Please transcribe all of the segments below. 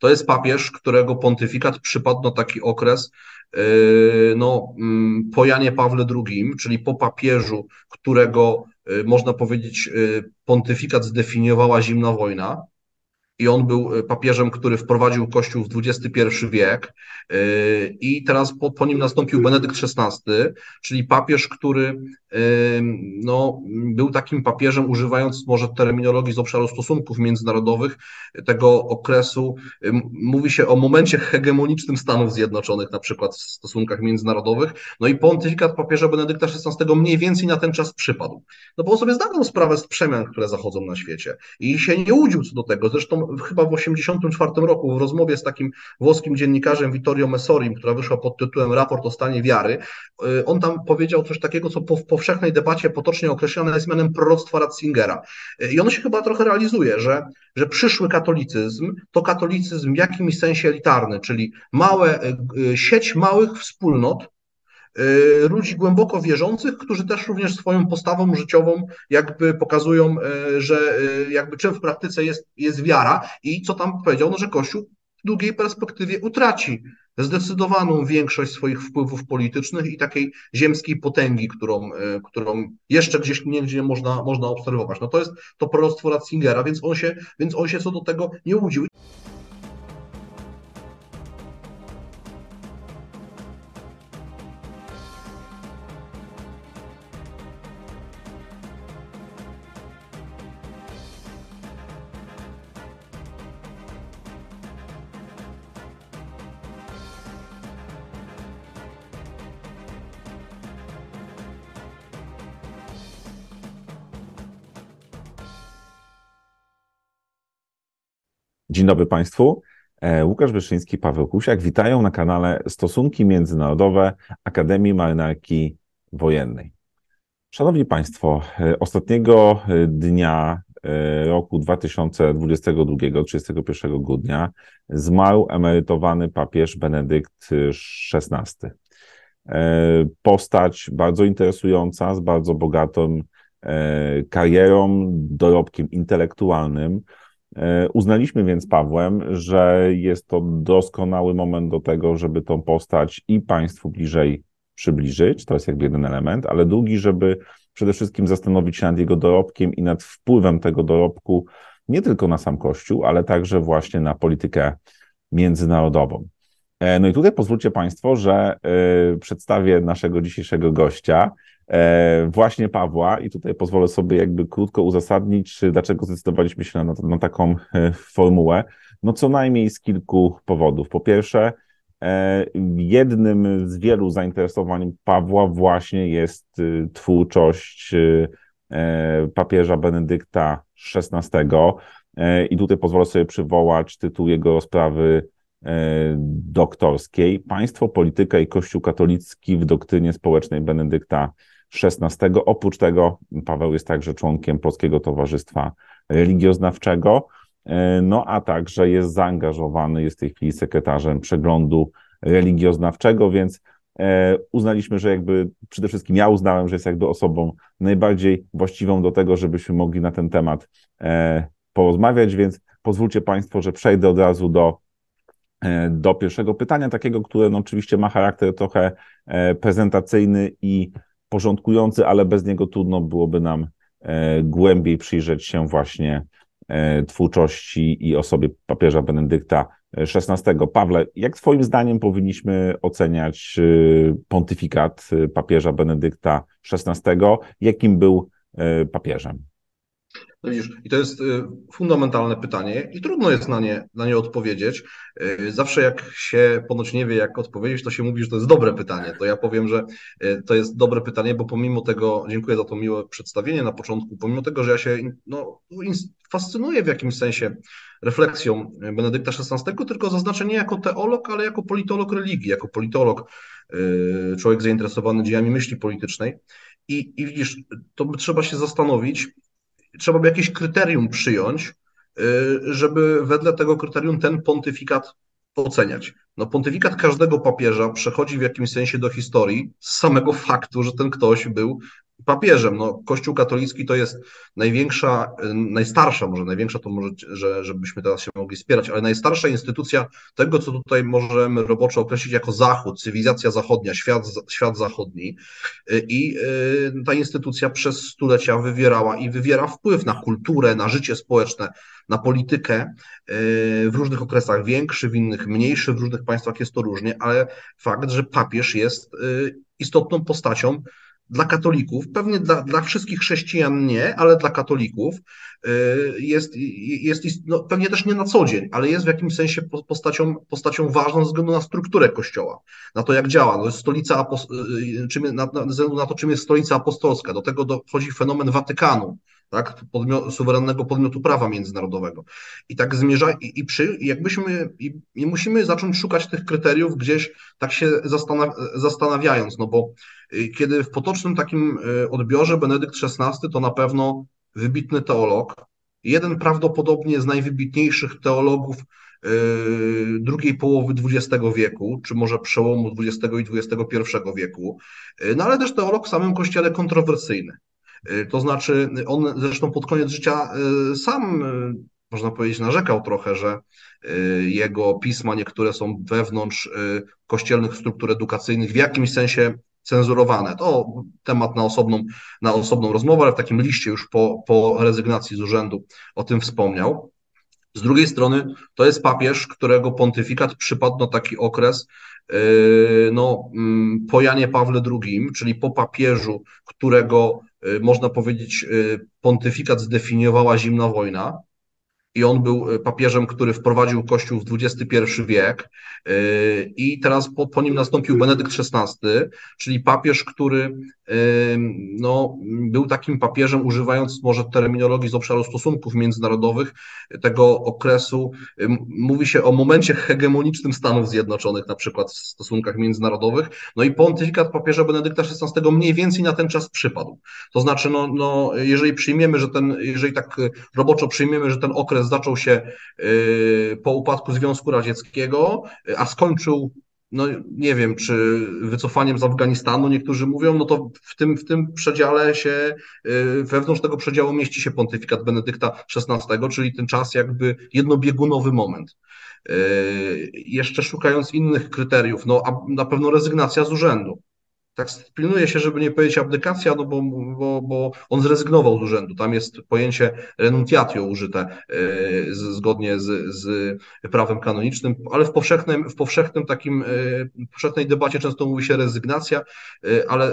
To jest papież, którego pontyfikat przypadł na taki okres no, mm, po Janie Pawle II, czyli po papieżu, którego można powiedzieć pontyfikat zdefiniowała zimna wojna, i on był e, papieżem, który wprowadził Kościół w XXI wiek e, i teraz po, po nim nastąpił Benedykt XVI, czyli papież, który e, no, był takim papieżem, używając może terminologii z obszaru stosunków międzynarodowych, tego okresu, mówi się o momencie hegemonicznym Stanów Zjednoczonych, na przykład w stosunkach międzynarodowych, no i pontyfikat papieża Benedykta XVI mniej więcej na ten czas przypadł. No bo on sobie zdawał sprawę z przemian, które zachodzą na świecie. I się nie łudził co do tego, zresztą chyba w 1984 roku w rozmowie z takim włoskim dziennikarzem Vittorio Messorim, która wyszła pod tytułem Raport o stanie wiary, y, on tam powiedział coś takiego, co w powszechnej debacie potocznie określane jest mianem proroctwa Ratzingera. Y, I ono się chyba trochę realizuje, że, że przyszły katolicyzm to katolicyzm w jakimś sensie elitarny, czyli małe, y, sieć małych wspólnot, ludzi głęboko wierzących, którzy też również swoją postawą życiową jakby pokazują, y, że y, jakby czym w praktyce jest, jest wiara i co tam powiedział, no, że Kościół w długiej perspektywie utraci zdecydowaną większość swoich wpływów politycznych i takiej ziemskiej potęgi, którą, którą jeszcze gdzieś niegdzie można, można obserwować. No to jest to proroctwo Ratzingera, więc on się, więc on się co do tego nie łudził. Dzień dobry Państwu. E, Łukasz Wyszyński, Paweł Kusiak. Witają na kanale Stosunki Międzynarodowe Akademii Marynarki Wojennej. Szanowni Państwo, e, ostatniego e, dnia roku 2022, 31 grudnia, zmarł emerytowany papież Benedykt XVI. Postać bardzo interesująca, z bardzo bogatą karierą, dorobkiem intelektualnym, uznaliśmy więc Pawłem, że jest to doskonały moment do tego, żeby tą postać i Państwu bliżej przybliżyć, to jest jakby jeden element, ale drugi, żeby przede wszystkim zastanowić się nad jego dorobkiem i nad wpływem tego dorobku nie tylko na sam Kościół, ale także właśnie na politykę międzynarodową. E, no i tutaj pozwólcie Państwo, że e, przedstawię naszego dzisiejszego gościa. E, właśnie Pawła i tutaj pozwolę sobie jakby krótko uzasadnić, dlaczego zdecydowaliśmy się na, na taką e, formułę. No co najmniej z kilku powodów. Po pierwsze, e, jednym z wielu zainteresowań Pawła właśnie jest twórczość papieża Benedykta XVI i tutaj pozwolę sobie przywołać tytuł jego rozprawy doktorskiej Państwo, polityka i Kościół katolicki w doktrynie społecznej Benedykta 16. Oprócz tego Paweł jest także członkiem Polskiego Towarzystwa Religioznawczego, e, no a także jest zaangażowany, jest w tej chwili sekretarzem przeglądu religioznawczego, więc e, uznaliśmy, że jakby przede wszystkim ja uznałem, że jest jakby osobą najbardziej właściwą do tego, żebyśmy mogli na ten temat e, porozmawiać, więc pozwólcie Państwo, że przejdę od razu do, do pierwszego pytania, takiego, które no oczywiście ma charakter trochę prezentacyjny i porządkujący, ale bez niego trudno byłoby nam e, głębiej przyjrzeć się właśnie e, twórczości i osobie papieża Benedykta XVI. Pawle, jak Twoim zdaniem powinniśmy oceniać e, pontyfikat papieża Benedykta XVI? Jakim był papieżem? Widzisz, i to jest y, fundamentalne pytanie i trudno jest na nie, na nie odpowiedzieć. Y, zawsze jak się ponoć nie wie, jak odpowiedzieć, to się mówi, że to jest dobre pytanie. To ja powiem, że y, to jest dobre pytanie, bo pomimo tego, dziękuję za to miłe przedstawienie na początku, pomimo tego, że ja się no, fascynuję w jakimś sensie refleksją Benedykta XVI, tylko zaznaczę nie jako teolog, ale jako politolog religii, jako politolog, człowiek zainteresowany dziejami myśli politycznej. I, I widzisz, to by trzeba się zastanowić, trzeba by jakieś kryterium przyjąć, y, żeby wedle tego kryterium ten pontyfikat oceniać. No, pontyfikat każdego papieża przechodzi w jakimś sensie do historii z samego faktu, że ten ktoś był papieżem. No, Kościół katolicki to jest największa, najstarsza, może największa to może, że, żebyśmy teraz się mogli wspierać, ale najstarsza instytucja tego, co tutaj możemy roboczo określić jako Zachód, cywilizacja zachodnia, świat, świat zachodni. I y, ta instytucja przez stulecia wywierała i wywiera wpływ na kulturę, na życie społeczne, na politykę y, w różnych okresach większy, w innych mniejszy, w różnych państwach jest to różnie, ale fakt, że papież jest y, istotną postacią dla katolików, pewnie dla, dla wszystkich chrześcijan nie, ale dla katolików y, jest, jest, no, pewnie też nie na co dzień, ale jest w jakimś sensie postacią, postacią ważną ze względu na strukturę Kościoła, na to jak działa, to jest stolica, y, czym, na, na, na to czym jest stolica apostolska, do tego dochodzi fenomen Watykanu, tak, podmiot, suwerennego podmiotu prawa międzynarodowego. I tak zmierza, i, i przy, jakbyśmy, i, i, musimy zacząć szukać tych kryteriów gdzieś tak się zastanaw, zastanawiając, no bo kiedy w potocznym takim y, odbiorze Benedykt XVI to na pewno wybitny teolog, jeden prawdopodobnie z najwybitniejszych teologów y, drugiej połowy XX wieku, czy może przełomu XX i XXI wieku, no ale też teolog w samym kościele kontrowersyjny. To znaczy, on zresztą pod koniec życia sam, można powiedzieć, narzekał trochę, że jego pisma niektóre są wewnątrz kościelnych struktur edukacyjnych w jakimś sensie cenzurowane. To temat na osobną, na osobną rozmowę, ale w takim liście już po, po rezygnacji z urzędu o tym wspomniał. Z drugiej strony to jest papież, którego pontyfikat przypadł na taki okres no, mm, po Janie Pawle II, czyli po papieżu, którego Y, można powiedzieć, y, pontyfikat zdefiniowała zimna wojna i on był y, papieżem, który wprowadził Kościół w XXI wiek i teraz po, po nim nastąpił Benedykt XVI, czyli papież, który no, był takim papieżem, używając może terminologii z obszaru stosunków międzynarodowych, tego okresu, mówi się o momencie hegemonicznym Stanów Zjednoczonych, na przykład w stosunkach międzynarodowych, no i pontyfikat papieża Benedykta XVI mniej więcej na ten czas przypadł. To znaczy, no, no, jeżeli przyjmiemy, że ten, jeżeli tak roboczo przyjmiemy, że ten okres zaczął się y, po upadku Związku Radzieckiego, a skończył no nie wiem, czy wycofaniem z Afganistanu, niektórzy mówią, no to w tym, w tym przedziale się, y, wewnątrz tego przedziału mieści się pontyfikat Benedykta XVI, czyli ten czas jakby jednobiegunowy moment. Y, jeszcze szukając innych kryteriów, no a na pewno rezygnacja z urzędu tak pilnuje się, żeby nie powiedzieć abdykacja, no bo, bo, bo on zrezygnował z urzędu. Tam jest pojęcie renunciatio użyte e, zgodnie z, z prawem kanonicznym, ale w powszechnym, w powszechnym takim, e, w powszechnej debacie często mówi się rezygnacja, e, ale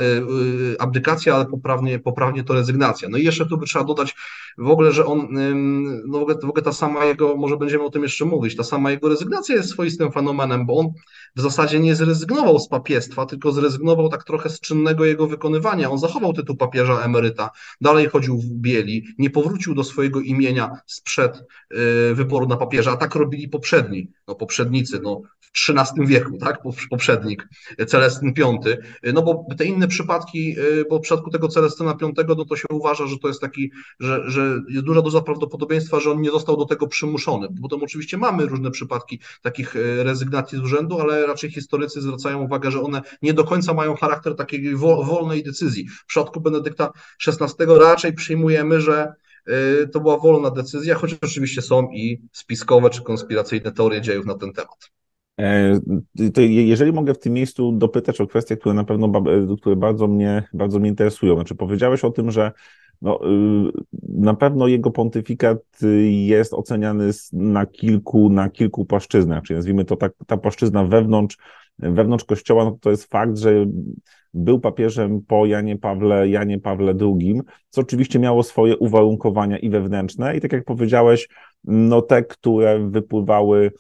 abdykacja, ale poprawnie, poprawnie to rezygnacja. No i jeszcze tu by trzeba dodać w ogóle, że on, no w ogóle, w ogóle ta sama jego, może będziemy o tym jeszcze mówić, ta sama jego rezygnacja jest swoistym fenomenem, bo on w zasadzie nie zrezygnował z papiestwa, tylko zrezygnował tak trochę z czynnego jego wykonywania. On zachował tytuł papieża emeryta, dalej chodził w bieli, nie powrócił do swojego imienia sprzed y, wyboru na papieża, a tak robili poprzedni, no poprzednicy, no w XIII wieku, tak, poprzednik, Celestyn V, no bo te inne przypadki, y, bo w przypadku tego Celestyna V, no to się uważa, że to jest taki, że, że jest duża doza prawdopodobieństwa, że on nie został do tego przymuszony. Potem oczywiście mamy różne przypadki takich y, rezygnacji z urzędu, ale raczej historycy zwracają uwagę, że one nie do końca mają charakter takiej wolnej decyzji. W przypadku Benedykta XVI raczej przyjmujemy, że y, to była wolna decyzja, choć oczywiście są i spiskowe czy konspiracyjne teorie dziejów na ten temat. E, jeżeli mogę w tym miejscu dopytać o kwestie, które na pewno które bardzo mnie, bardzo mnie interesują. Znaczy powiedziałeś o tym, że no, y, na pewno jego pontyfikat jest oceniany na kilku, na kilku płaszczyznach, czyli nazwijmy to tak, ta płaszczyzna wewnątrz, wewnątrz kościoła, no to jest fakt, że był papieżem po Janie Pawle, Janie Pawle II, co oczywiście miało swoje uwarunkowania i wewnętrzne, i tak jak powiedziałeś, no te, które wypływały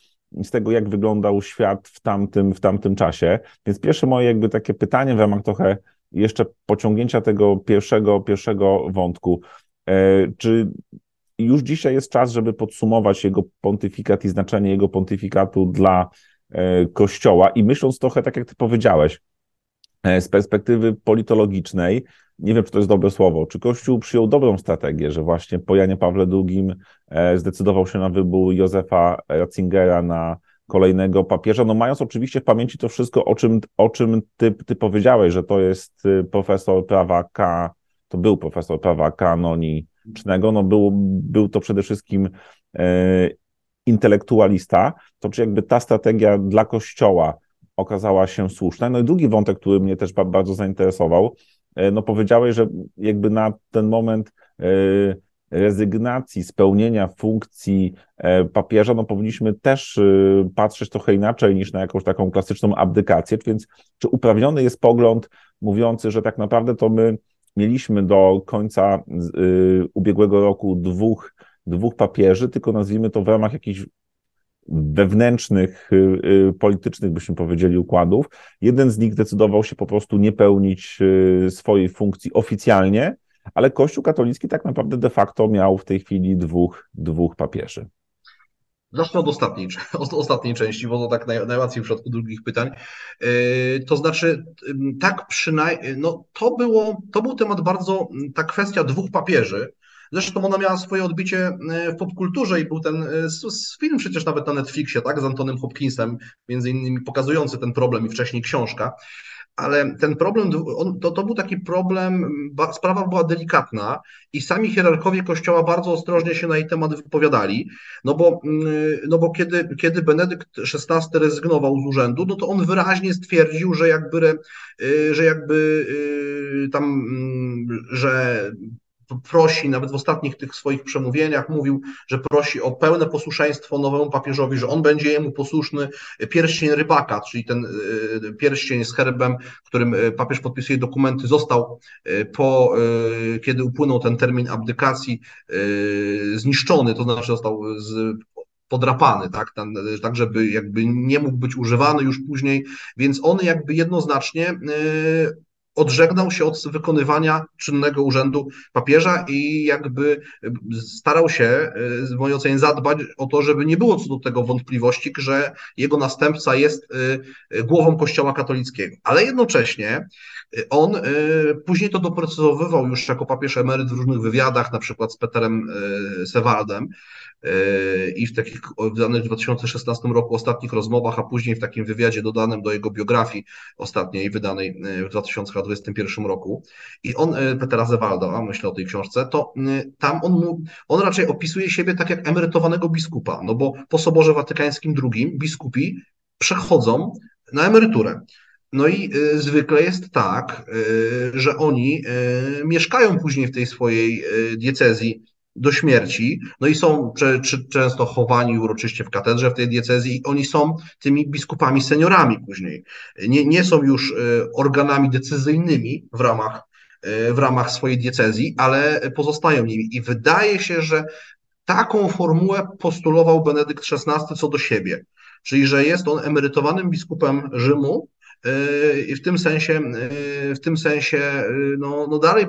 z tego, jak wyglądał świat w tamtym, w tamtym czasie. Więc pierwsze moje jakby takie pytanie w ramach trochę jeszcze pociągnięcia tego pierwszego, pierwszego wątku. E, czy już dzisiaj jest czas, żeby podsumować jego pontyfikat i znaczenie jego pontyfikatu dla Kościoła i myśląc trochę tak, jak ty powiedziałeś, e, z perspektywy politologicznej, nie wiem, czy to jest dobre słowo, czy Kościół przyjął dobrą strategię, że właśnie po Janie Pawle II zdecydował się na wybór Józefa Ratzingera na kolejnego papieża, no mając oczywiście w pamięci to wszystko, o czym, o czym ty, ty powiedziałeś, że to jest y, profesor prawa K, to był profesor prawa kanonicznego, no był, był to przede wszystkim e, intelektualista, to czy jakby ta strategia dla Kościoła okazała się słuszna? No i drugi wątek, który mnie też bardzo zainteresował, e, no powiedziałeś, że jakby na ten moment e, rezygnacji, spełnienia funkcji e, papieża, no powinniśmy też patrzeć trochę inaczej niż na jakąś taką klasyczną abdykację, więc czy uprawniony jest pogląd mówiący, że tak naprawdę to my mieliśmy do końca ubiegłego roku dwóch, dwóch papieży, tylko nazwijmy to w ramach jakichś wewnętrznych, y, y, politycznych, byśmy powiedzieli, układów. Jeden z nich decydował się po prostu nie pełnić y, swojej funkcji oficjalnie, ale Kościół katolicki tak naprawdę de facto miał w tej chwili dwóch, dwóch papieży. Zacznę od ostatniej, od ostatniej części, bo to tak naj, najłatwiej w przypadku drugich pytań. To znaczy, tak przynajmniej, no to było, to był temat bardzo, ta kwestia dwóch papieży, Zresztą ona miała swoje odbicie e, w popkulturze i był ten e, film przecież nawet na Netflixie, tak, z Antonym Hopkinsem, między innymi pokazujący ten problem i wcześniej książka. Ale ten problem, on, to, to był taki problem, sprawa była delikatna i sami hierarchowie Kościoła bardzo ostrożnie się na jej temat wypowiadali, no bo, no bo kiedy, kiedy Benedykt XVI rezygnował z urzędu, no to on wyraźnie stwierdził, że jakby, e, że jakby tam, że prosi, nawet w ostatnich tych swoich przemówieniach mówił, że prosi o pełne posłuszeństwo nowemu papieżowi, że on będzie jemu posłuszny. Pierścień rybaka, czyli ten e, pierścień z herbem, którym e, papież podpisuje dokumenty, został e, po, kiedy upłynął ten termin abdykacji, zniszczony, to znaczy został z, podrapany, tak, tak żeby jakby nie mógł być używany już później, więc on jakby jednoznacznie odżegnał się od wykonywania czynnego urzędu papieża i jakby starał się, w mojej ocenie, zadbać o to, żeby nie było co do tego wątpliwości, że jego następca jest y, głową Kościoła katolickiego. Ale jednocześnie y, on y, później to doprecyzowywał już jako papież emeryt w różnych wywiadach, na przykład z Peterem Sewaldem, i w takich wydanych w 2016 roku ostatnich rozmowach, a później w takim wywiadzie dodanym do jego biografii ostatniej, wydanej w 2021 roku. I on, e, Petera Zewalda, myślę o tej książce, to e, tam on, on raczej opisuje siebie tak jak emerytowanego biskupa, no bo po Soborze Watykańskim II biskupi przechodzą na emeryturę. No i zwykle jest tak, że oni mieszkają później w tej swojej diecezji do śmierci, no i są często chowani uroczyście w katedrze w tej diecezji i oni są tymi biskupami seniorami później. Nie, nie są już e, organami decyzyjnymi w ramach, e, w ramach swojej diecezji, ale pozostają nimi. I wydaje się, że taką formułę postulował Benedykt XVI co do siebie. Czyli, że jest on emerytowanym biskupem Rzymu, e, i w tym sensie, w tym sensie no, no dalej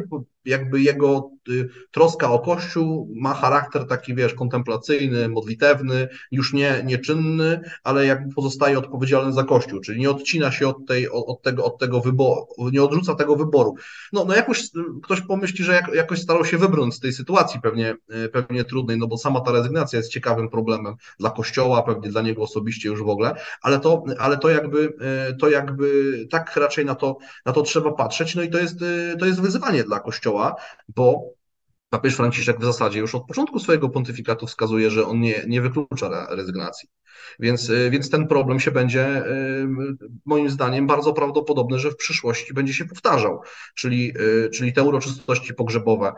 jakby jego y, troska o Kościół ma charakter taki, wiesz, kontemplacyjny, modlitewny, już nie nieczynny, ale jakby pozostaje odpowiedzialny za Kościół, czyli nie odcina się od, tej, od, tego, od tego wyboru, nie odrzuca tego wyboru. No, no jakoś y, ktoś pomyśli, że jak, jakoś starał się wybrnąć z tej sytuacji pewnie, y, pewnie trudnej, no bo sama ta rezygnacja jest ciekawym problemem dla Kościoła, pewnie dla niego osobiście już w ogóle, ale to, ale to jakby, to jakby tak raczej na to, na to trzeba patrzeć, no i to jest, to jest wyzwanie dla Kościoła, Kościoła, bo papież Franciszek w zasadzie już od początku swojego pontyfikatu wskazuje, że on nie, nie wyklucza rezygnacji. Więc, y, więc ten problem się będzie, y, moim zdaniem, bardzo prawdopodobne, że w przyszłości będzie się powtarzał. Czyli, y, czyli te uroczystości pogrzebowe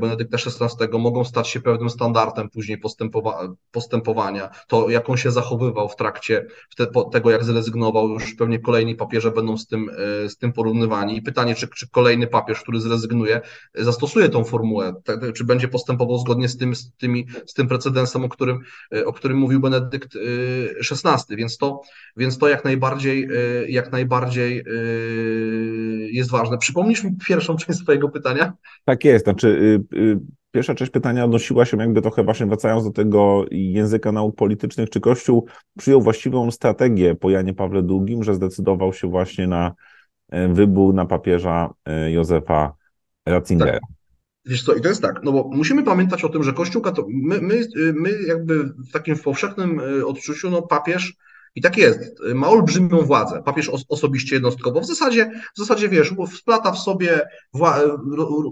Benedykta XVI mogą stać się pewnym standardem później postępowa postępowania. To, jak on się zachowywał w trakcie te, tego, jak zrezygnował, już pewnie kolejni papieże będą z tym, z tym porównywani. I pytanie, czy, czy kolejny papież, który zrezygnuje, zastosuje tą formułę, czy będzie postępował zgodnie z tym, z, tymi, z tym precedensem, o którym, o którym mówił Benedykt XVI, więc to, więc to jak najbardziej, y, jak najbardziej y, jest ważne. Przypomnisz mi pierwszą część swojego pytania? Tak jest, znaczy y, pierwsza część pytania odnosiła się jakby trochę właśnie wracając do tego języka nauk politycznych, czy Kościół przyjął właściwą strategię po Janie Pawle II, że zdecydował się właśnie na wybór na papieża Józefa Ratzingera. Tak. Wiesz co, i to jest tak, no bo musimy pamiętać o tym, że Kościół katolicki, my, my, my jakby w takim powszechnym y, odczuciu, no papież I tak jest. Ma olbrzymią władzę. Papież osobiście jednostkowo. W zasadzie, w zasadzie wiesz, wplata w sobie,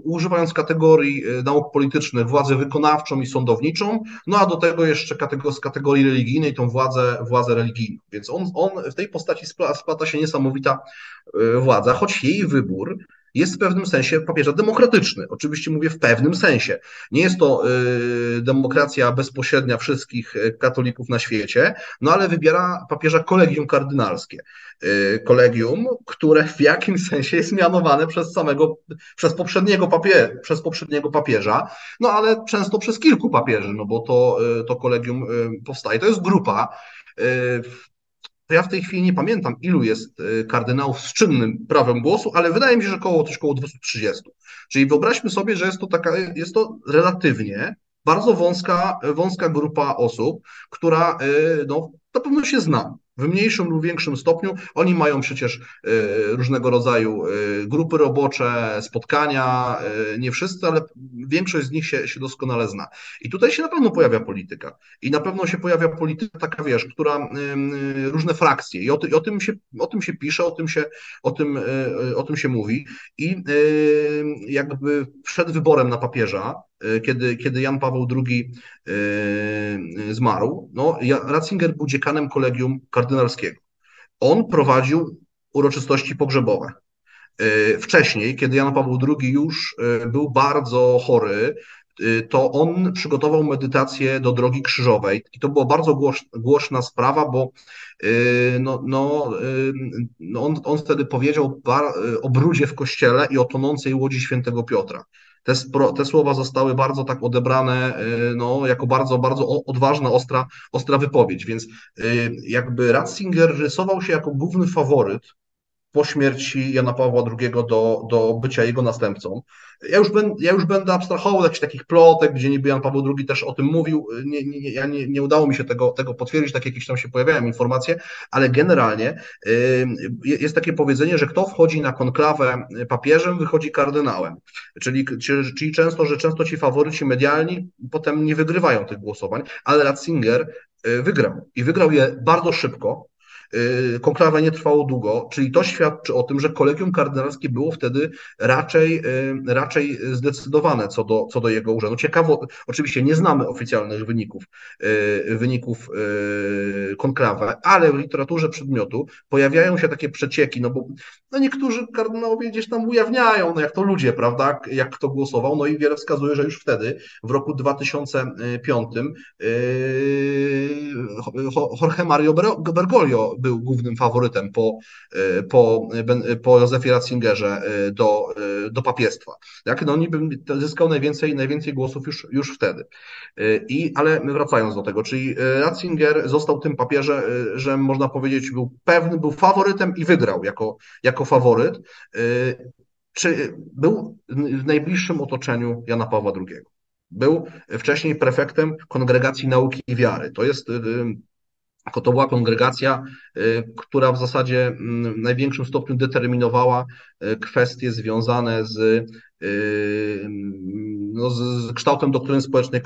używając kategorii e, nauk politycznych, władzę wykonawczą i sądowniczą, no a do tego jeszcze z kategorii religijnej tą władzę, władzę religijną. Więc on, on w tej postaci splata się niesamowita e, władza, choć jej wybór jest w pewnym sensie papieża demokratyczny. Oczywiście mówię w pewnym sensie. Nie jest to y, demokracja bezpośrednia wszystkich y, katolików na świecie, no ale wybiera papieża kolegium kardynalskie. Y, kolegium, które w jakimś sensie jest mianowane przez samego, przez poprzedniego, papie, przez poprzedniego papieża, no ale często przez kilku papieży, no bo to, to kolegium powstaje. To jest grupa to ja w tej chwili nie pamiętam, ilu jest e, kardynałów z czynnym prawem głosu, ale wydaje mi się, że około coś około 230. Czyli wyobraźmy sobie, że jest to taka, jest to relatywnie bardzo wąska, wąska grupa osób, która e, no, na pewno się zna w mniejszym lub większym stopniu. Oni mają przecież e, różnego rodzaju e, grupy robocze, spotkania, e, nie wszyscy, ale większość z nich się, się doskonale zna. I tutaj się na pewno pojawia polityka. I na pewno się pojawia polityka taka, wiesz, która różne frakcje. I o, ty, i o, tym, się, o tym się pisze, o tym się, o tym, o tym się mówi. I jakby przed wyborem na papieża, kiedy, kiedy Jan Paweł II zmarł, no, Ratzinger był dziekanem kolegium kardynalskiego. On prowadził uroczystości pogrzebowe. Wcześniej, kiedy Jan Paweł II już był bardzo chory, to on przygotował medytację do drogi krzyżowej. I to była bardzo głośna sprawa, bo no, no, no on, on wtedy powiedział o brudzie w kościele i o tonącej łodzi świętego Piotra. Te, te słowa zostały bardzo tak odebrane no, jako bardzo, bardzo odważna, ostra, ostra wypowiedź, więc jakby Ratzinger rysował się jako główny faworyt po śmierci Jana Pawła II do, do bycia jego następcą. Ja już, ben, ja już będę abstrahował jakichś takich plotek, gdzie niby Jan Paweł II też o tym mówił. Nie, nie, ja nie, nie udało mi się tego, tego potwierdzić, tak jakieś tam się pojawiają informacje, ale generalnie y, jest takie powiedzenie, że kto wchodzi na konklawę papieżem, wychodzi kardynałem. Czyli, czyli, często, że często ci faworyci medialni potem nie wygrywają tych głosowań, ale Ratzinger y, wygrał i wygrał je bardzo szybko, konklawa nie trwało długo, czyli to świadczy o tym, że kolegium kardynalskie było wtedy raczej, y, raczej zdecydowane co do, co do jego urzędu. Ciekawo, oczywiście nie znamy oficjalnych wyników, y, wyników konklawy, ale w literaturze przedmiotu pojawiają się takie przecieki, no bo no niektórzy kardynałowie gdzieś tam ujawniają, no jak to ludzie, prawda, jak kto głosował, no i wiele wskazuje, że już wtedy, w roku 2005 Jorge Mario Bergoglio był głównym faworytem po, e, po, po Józefie Ratzingerze e, do, e, do papiestwa. Jak? No, niby zyskał najwięcej, najwięcej głosów już, już wtedy. I, ale wracając do tego, czyli Ratzinger został tym papieżem, że można powiedzieć, był pewny, był faworytem i wygrał jako, jako faworyt. Czy był w najbliższym otoczeniu Jana Pawła II? Był wcześniej prefektem Kongregacji Nauki i Wiary. To jest to była kongregacja, y, która w zasadzie mm, w największym stopniu determinowała y, kwestie związane z no, z kształtem doktryny społecznej,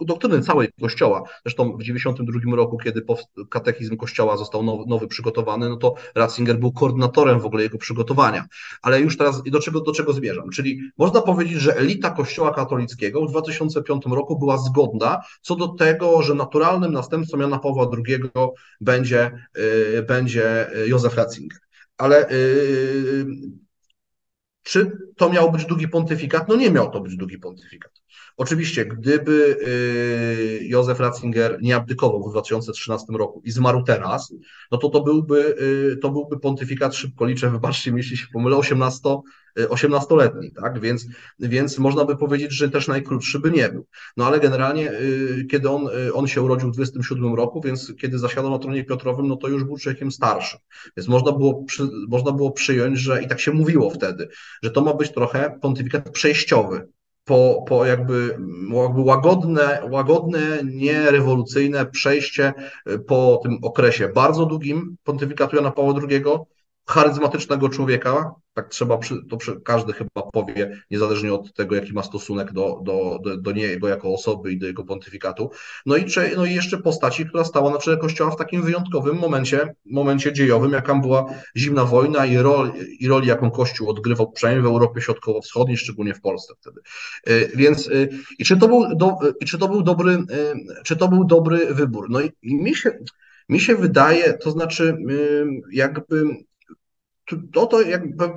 doktryny całej Kościoła. Zresztą w 1992 roku, kiedy katechizm Kościoła został nowy, nowy, przygotowany, no to Ratzinger był koordynatorem w ogóle jego przygotowania. Ale już teraz do czego, do czego zmierzam? Czyli można powiedzieć, że elita Kościoła katolickiego w 2005 roku była zgodna co do tego, że naturalnym następcą Jana Pawła II będzie, yy, będzie Józef Ratzinger. Ale yy, czy to miał być długi pontyfikat? No nie miał to być długi pontyfikat. Oczywiście, gdyby y, Józef Ratzinger nie abdykował w 2013 roku i zmarł teraz, no to to byłby, y, to byłby pontyfikat, szybko liczę, wybaczcie mi, jeśli się pomylę, 18, 18-letni, tak? Więc, więc można by powiedzieć, że też najkrótszy by nie był. No ale generalnie, y, kiedy on, on się urodził w 27 roku, więc kiedy zasiadał na tronie Piotrowym, no to już był człowiekiem starszym. Więc można było, przy, można było przyjąć, że i tak się mówiło wtedy, że to ma być trochę pontyfikat przejściowy, po, po jakby, jakby łagodne, łagodne, nierewolucyjne przejście po tym okresie bardzo długim pontyfikatu Jana Pawła II charyzmatycznego człowieka, tak trzeba, to każdy chyba powie, niezależnie od tego, jaki ma stosunek do, do, do, do niego jako osoby i do jego pontyfikatu. No i, no i jeszcze postaci, która stała na czele Kościoła w takim wyjątkowym momencie, momencie dziejowym, jaką była zimna wojna i, rol, i roli, jaką Kościół odgrywał przynajmniej w Europie Środkowo-Wschodniej, szczególnie w Polsce wtedy. Y, więc y, i czy to był, do, czy to był dobry, czy to był dobry wybór? No i mi się, mi się wydaje, to znaczy jakby to, to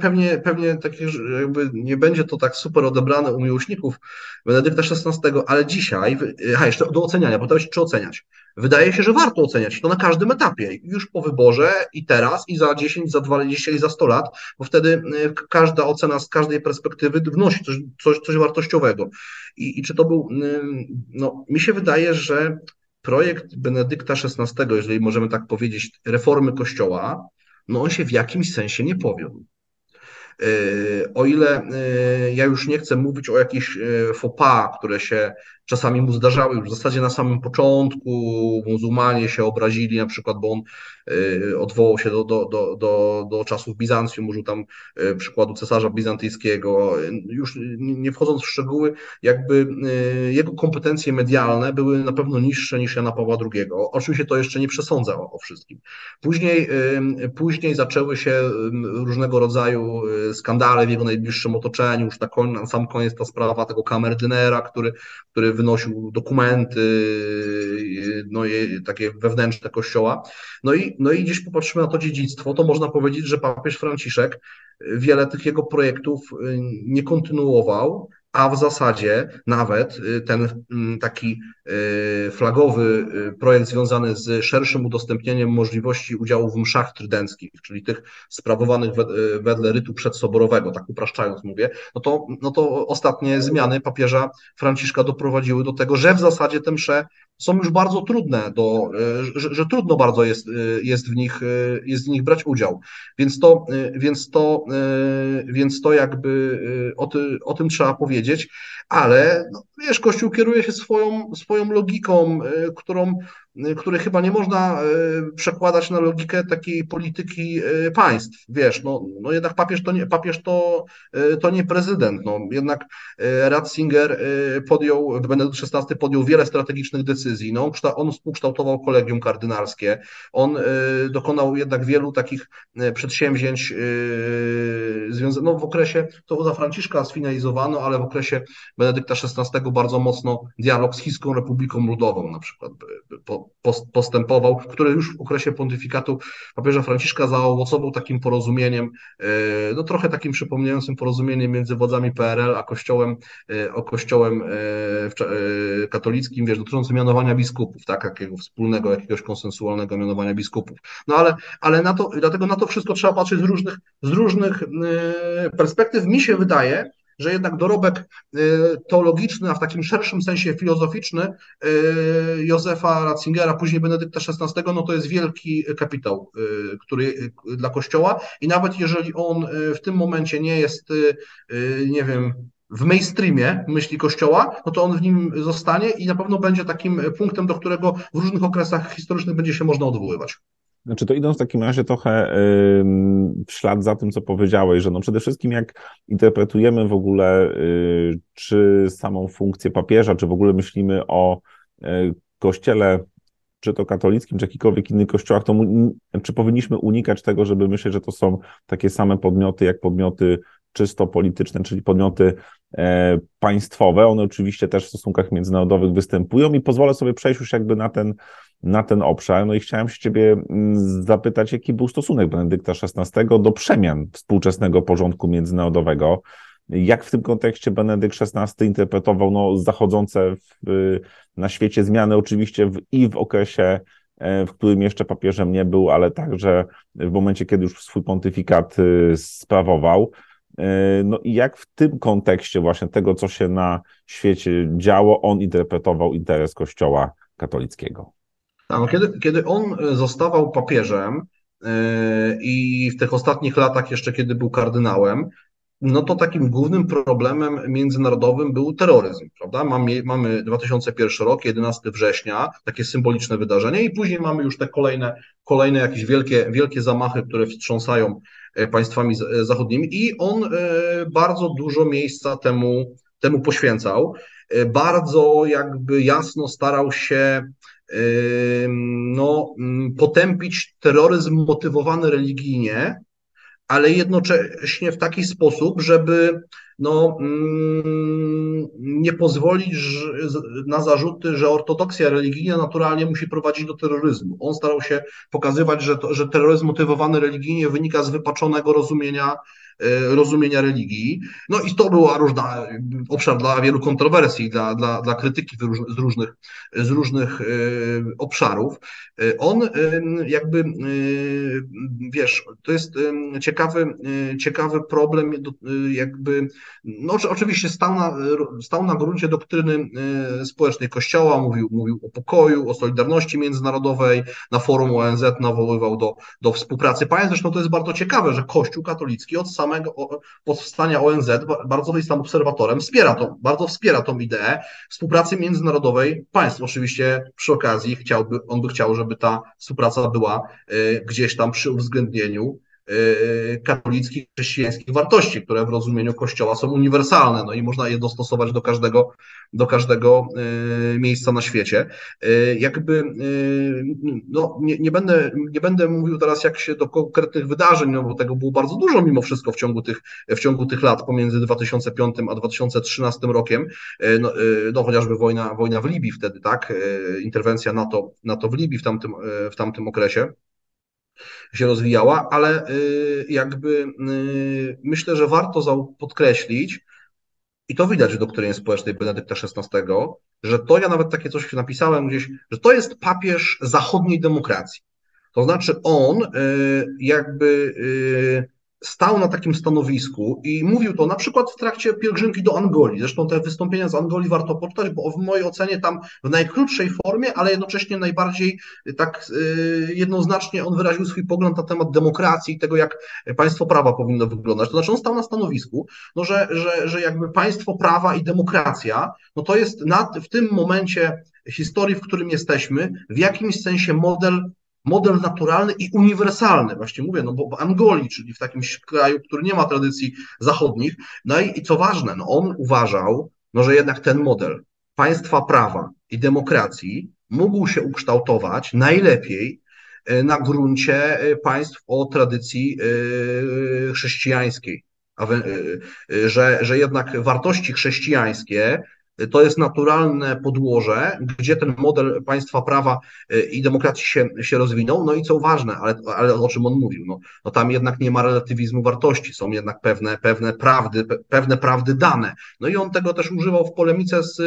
pewnie, pewnie takie, jakby nie będzie to tak super odebrane u miłośników Benedykta XVI, ale dzisiaj, aha, jeszcze do oceniania, bo to czy oceniać. Wydaje się, że warto oceniać to na każdym etapie, już po wyborze i teraz, i za 10, za 20 i za 100 lat, bo wtedy y, każda ocena z każdej perspektywy wnosi coś, coś, coś wartościowego. I, I czy to był, y, no, mi się wydaje, że projekt Benedykta XVI, jeżeli możemy tak powiedzieć, reformy Kościoła, no on się w jakimś sensie nie powiódł. E, o ile e, ja już nie chcę mówić o jakichś e, faux pas, które się czasami mu zdarzały już w zasadzie na samym początku, muzułmanie się obrazili na przykład, bo on odwołał się do, do, do, do, do czasów Bizancjum, użył tam przykładu cesarza bizantyjskiego. Już nie wchodząc w szczegóły, jakby jego kompetencje medialne były na pewno niższe niż Jana Pawła II. Oczywiście to jeszcze nie przesądza o, o wszystkim. Później, później zaczęły się różnego rodzaju skandale w jego najbliższym otoczeniu, już na, koń, na sam koniec ta sprawa tego kamerdynera, który, który wynosił dokumenty, no i takie wewnętrzne kościoła. No i, no i gdzieś popatrzymy na to dziedzictwo, to można powiedzieć, że papież Franciszek wiele tych jego projektów nie kontynuował, a w zasadzie nawet y, ten mm, taki y, flagowy y, projekt związany z szerszym udostępnieniem możliwości udziału w mszach trydenckich, czyli tych sprawowanych wedle rytu przedsoborowego, tak upraszczając mówię, no to, no to ostatnie zmiany papieża Franciszka doprowadziły do tego, że w zasadzie te msze są już bardzo trudne, do, że, że, trudno bardzo jest, jest, w nich, jest w nich brać udział. Więc to, więc to, więc to jakby o, ty, o tym trzeba powiedzieć, ale no, wiesz, Kościół kieruje się swoją, swoją logiką, którą który chyba nie można e, przekładać na logikę takiej polityki e, państw. Wiesz, no, no jednak papież to nie, papież to, to nie prezydent. No, jednak Ratzinger podjął, Benedykt XVI podjął wiele strategicznych decyzji. No, on współkształtował kolegium kardynalskie. On dokonał jednak wielu takich przedsięwzięć no w okresie, to za Franciszka sfinalizowano, ale w okresie Benedykta XVI bardzo mocno dialog z Chińską Republiką Ludową na przykład postępował, który już w okresie pontyfikatu papieża Franciszka zaowocował takim porozumieniem, e, no trochę takim przypominającym porozumieniem między wodzami PRL a kościołem, e, o kościołem e, katolickim, wiesz, dotyczącym mianowania biskupów, tak, jakiego wspólnego, jakiegoś konsensualnego mianowania biskupów. No ale, ale na to, dlatego na to wszystko trzeba patrzeć z różnych, z różnych perspektyw. Mi się wydaje, że jednak dorobek y, teologiczny, a w takim szerszym sensie filozoficzny y, Józefa Ratzingera, później Benedykta XVI, no to jest wielki kapitał, y, który dla Kościoła i nawet jeżeli on w tym momencie nie jest, nie wiem, w mainstreamie myśli Kościoła, no to on w nim zostanie i na pewno będzie takim punktem, do którego w różnych okresach historycznych będzie się można odwoływać. Znaczy to idąc w takim razie trochę w ślad za tym, co powiedziałeś, że no przede wszystkim jak interpretujemy w ogóle y, czy samą funkcję papieża, czy w ogóle myślimy o y, kościele, czy to katolickim, czy jakikolwiek innych kościołach, to czy powinniśmy unikać tego, żeby myśleć, że to są takie same podmioty jak podmioty czysto polityczne, czyli podmioty państwowe. One oczywiście też w stosunkach międzynarodowych występują i pozwolę sobie przejść już jakby na ten na ten obszar. No i chciałem się Ciebie mm, zapytać, jaki był stosunek Benedykta XVI do przemian współczesnego porządku międzynarodowego. Jak w tym kontekście Benedykt XVI interpretował no, zachodzące w, na świecie zmiany, oczywiście w, i w okresie, e, w którym jeszcze papieżem nie był, ale także w momencie, kiedy już swój pontyfikat y, sprawował. E, no i jak w tym kontekście właśnie tego, co się na świecie działo, on interpretował interes Kościoła katolickiego? Tak, no kiedy, kiedy on e, zostawał papieżem yy, i w tych ostatnich latach, jeszcze kiedy był kardynałem, no to takim głównym problemem międzynarodowym był terroryzm, prawda? Mamy, mamy 2001 rok, 11 września, takie symboliczne wydarzenie i później mamy już te kolejne, kolejne jakieś wielkie, wielkie zamachy, które wstrząsają państwami zachodnimi i on bardzo dużo miejsca temu, temu poświęcał. Bardzo jakby jasno starał się no, potępić terroryzm motywowany religijnie, ale jednocześnie w taki sposób, żeby no, mm, nie pozwolić na zarzuty, że ortodoksja religijna naturalnie musi prowadzić do terroryzmu. On starał się pokazywać, że, to, że terroryzm motywowany religijnie wynika z wypaczonego rozumienia rozumienia religii. No i to różna, obszar dla wielu kontrowersji, dla, dla, dla krytyki z różnych, z różnych e, obszarów. E, on jakby, wiesz, to jest ciekawy, ciekawy problem, jakby, no oczywiście stał na, stał na gruncie doktryny społecznej Kościoła, mówił, mówił o pokoju, o solidarności międzynarodowej, na forum ONZ nawoływał do, do współpracy państw. Zresztą to jest bardzo ciekawe, że Kościół katolicki od samego samego powstania ONZ, bardzo jest tam obserwatorem, wspiera to, bardzo wspiera tą ideę współpracy międzynarodowej państw. Oczywiście przy okazji chciałby, on by chciał, żeby ta współpraca była e, gdzieś tam przy uwzględnieniu katolickich, chrześcijańskich wartości, które w rozumieniu Kościoła są uniwersalne, no i można je dostosować do każdego, do każdego e, miejsca na świecie. Jakby, no, nie, nie, będę, nie będę mówił teraz jak się do konkretnych wydarzeń, no bo tego było bardzo dużo mimo wszystko w ciągu tych, w ciągu tych lat pomiędzy 2005 a 2013 rokiem, no, no chociażby wojna, wojna w Libii wtedy, tak, interwencja NATO, NATO w Libii w tamtym, w tamtym okresie się rozwijała, ale jakby myślę, że warto podkreślić, i to widać w doktrynie społecznej Benedykta XVI, że to ja nawet takie coś napisałem gdzieś, że to jest papież zachodniej demokracji. To znaczy on y, jakby y, stał na takim stanowisku i mówił to na przykład w trakcie pielgrzymki do Angolii. Zresztą te wystąpienia z Angolii warto poczytać, bo w mojej ocenie tam w najkrótszej formie, ale jednocześnie najbardziej tak y, jednoznacznie on wyraził swój pogląd na temat demokracji i tego, jak państwo prawa powinno wyglądać. To znaczy on stał na stanowisku, no, że, że, że jakby państwo prawa i demokracja, no to jest nad, w tym momencie historii, w którym jesteśmy, w jakimś sensie model model naturalny i uniwersalny, właśnie mówię, no bo w Angolii, czyli w takim kraju, który nie ma tradycji zachodnich, no i, i co ważne, no on uważał, no, że jednak ten model państwa prawa i demokracji mógł się ukształtować najlepiej e, na gruncie e, państw o tradycji e, chrześcijańskiej, że, że jednak wartości chrześcijańskie to jest naturalne podłoże, gdzie ten model państwa prawa y, i demokracji się, się rozwinął. No i co ważne, ale, ale o czym on mówił, no, no tam jednak nie ma relatywizmu wartości, są jednak pewne, pewne prawdy, pewne prawdy dane. No i on tego też używał w polemice z,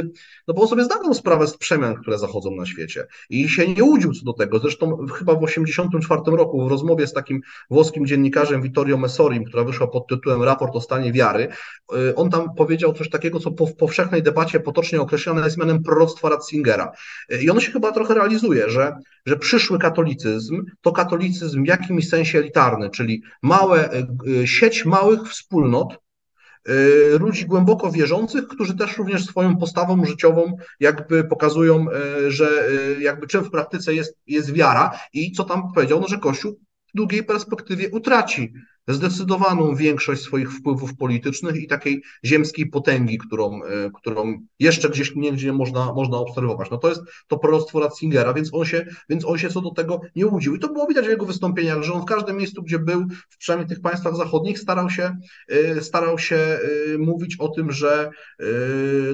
no bo on sobie zdawał sprawę z przemian, które zachodzą na świecie i się nie łudził co do tego. Zresztą chyba w 1984 roku w rozmowie z takim włoskim dziennikarzem Vittorio Messorim, która wyszła pod tytułem Raport o stanie wiary, y, on tam powiedział coś takiego, co po, w powszechnej debacie potocznie określane jest mianem proroctwa Ratzingera. I ono się chyba trochę realizuje, że, że przyszły katolicyzm to katolicyzm w jakimś sensie elitarny, czyli małe, e, sieć małych wspólnot, e, ludzi głęboko wierzących, którzy też również swoją postawą życiową jakby pokazują, e, że jakby czym w praktyce jest, jest wiara i co tam powiedział, no, że Kościół w długiej perspektywie utraci zdecydowaną większość swoich wpływów politycznych i takiej ziemskiej potęgi, którą, e, którą jeszcze gdzieś niegdzie można, można obserwować. No to jest to proroctwo Ratzingera, więc on, się, więc on się co do tego nie łudził. I to było widać w jego wystąpieniach, że on w każdym miejscu, gdzie był, w przynajmniej tych państwach zachodnich, starał się, e, starał się e, mówić o tym, że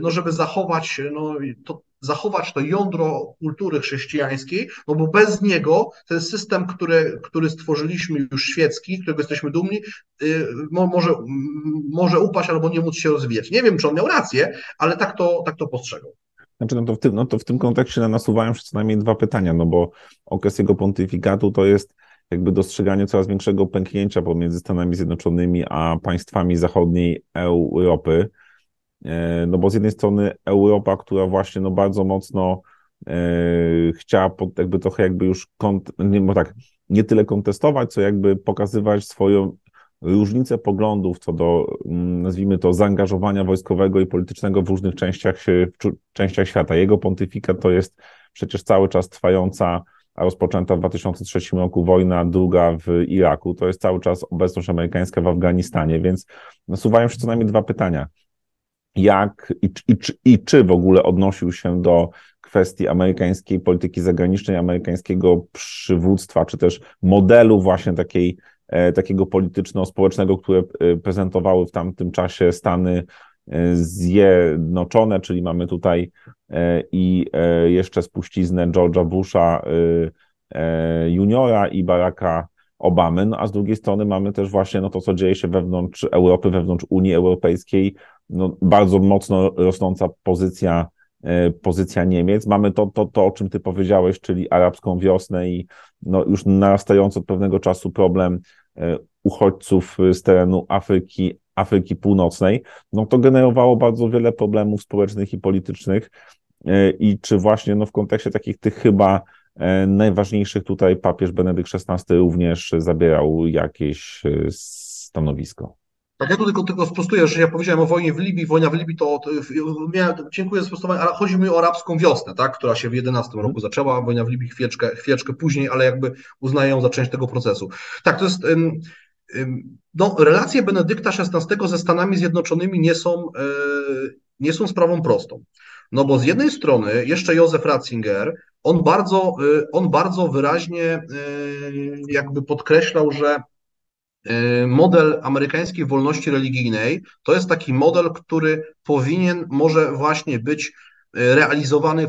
no żeby zachować no, to, zachować to jądro kultury chrześcijańskiej, no bo bez niego ten system, który, który stworzyliśmy już świecki, którego jesteśmy dumni, y, może, może upaść albo nie móc się rozwijać. Nie wiem, czy on miał rację, ale tak to, tak to postrzegał. Znaczy, no to, w tym, no to w tym kontekście nasuwają się co najmniej dwa pytania, no bo okres jego pontyfikatu to jest jakby dostrzeganie coraz większego pęknięcia pomiędzy Stanami Zjednoczonymi a państwami zachodniej Europy. E, no bo z jednej strony Europa, która właśnie no bardzo mocno e, chciała pod, jakby trochę jakby już kont, nie, tak, nie tyle kontestować, co jakby pokazywać swoją różnicę poglądów co do, mm, nazwijmy to, zaangażowania wojskowego i politycznego w różnych częściach, częściach świata. Jego pontyfikat to jest przecież cały czas trwająca a rozpoczęta w 2003 roku wojna, druga w Iraku, to jest cały czas obecność amerykańska w Afganistanie, więc nasuwają się co najmniej dwa pytania. Jak i, i, i czy w ogóle odnosił się do kwestii amerykańskiej polityki zagranicznej, amerykańskiego przywództwa, czy też modelu właśnie takiej, e, takiego polityczno-społecznego, które e, prezentowały w tamtym czasie Stany e, Zjednoczone, czyli mamy tutaj i jeszcze spuściznę George'a Busha juniora i Baracka Obamy, no a z drugiej strony mamy też właśnie no to, co dzieje się wewnątrz Europy, wewnątrz Unii Europejskiej, no bardzo mocno rosnąca pozycja E, pozycja Niemiec. Mamy to, to, to, o czym ty powiedziałeś, czyli arabską wiosnę i no, już narastający od pewnego czasu problem e, uchodźców z terenu Afryki, Afryki Północnej, no to generowało bardzo wiele problemów społecznych i politycznych. E, I czy właśnie no, w kontekście takich tych chyba najważniejszych tutaj papież Benedykt XVI również zabierał jakieś stanowisko? Tak, ja tu tylko, tylko sprostuję, że ja powiedziałem o wojnie w Libii. Wojna w Libii to, dziękuję za sprostowanie, ale chodzi mi o arabską wiosnę, tak, która się w 11 roku zaczęła. Wojna w Libii chwileczkę, chwileczkę później, ale jakby uznaję ją za część tego procesu. Tak, to jest. No, relacje Benedykta XVI ze Stanami Zjednoczonymi nie są, e, nie są sprawą prostą. No bo z jednej strony jeszcze Józef Ratzinger, on bardzo, e, on bardzo wyraźnie e, jakby podkreślał, że Y, model amerykańskiej wolności religijnej to jest taki model, który powinien może właśnie być realizowany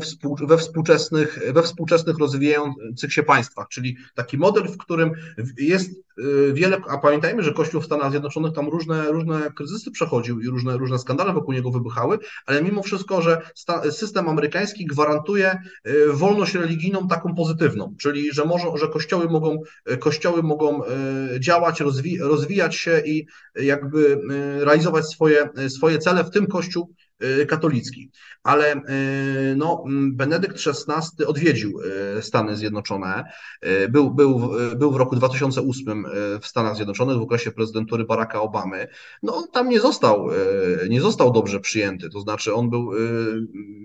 we współczesnych, we współczesnych rozwijających się państwach, czyli taki model, w którym jest y, wiele, a pamiętajmy, że Kościół w Stanach Zjednoczonych tam różne, różne kryzysy przechodził i różne, różne skandale wokół niego wybuchały, ale mimo wszystko, że system amerykański gwarantuje y, wolność religijną taką pozytywną, czyli że, może, że kościoły mogą, kościoły mogą y, działać, rozwi rozwijać się i jakby realizować swoje, swoje cele, w tym Kościół katolicki. Ale y, no, Benedykt XVI odwiedził y, Stany Zjednoczone. Był, był, był w roku 2008 w Stanach Zjednoczonych w okresie prezydentury Baracka Obamy. No, tam nie został, nie został dobrze przyjęty. To znaczy, on był,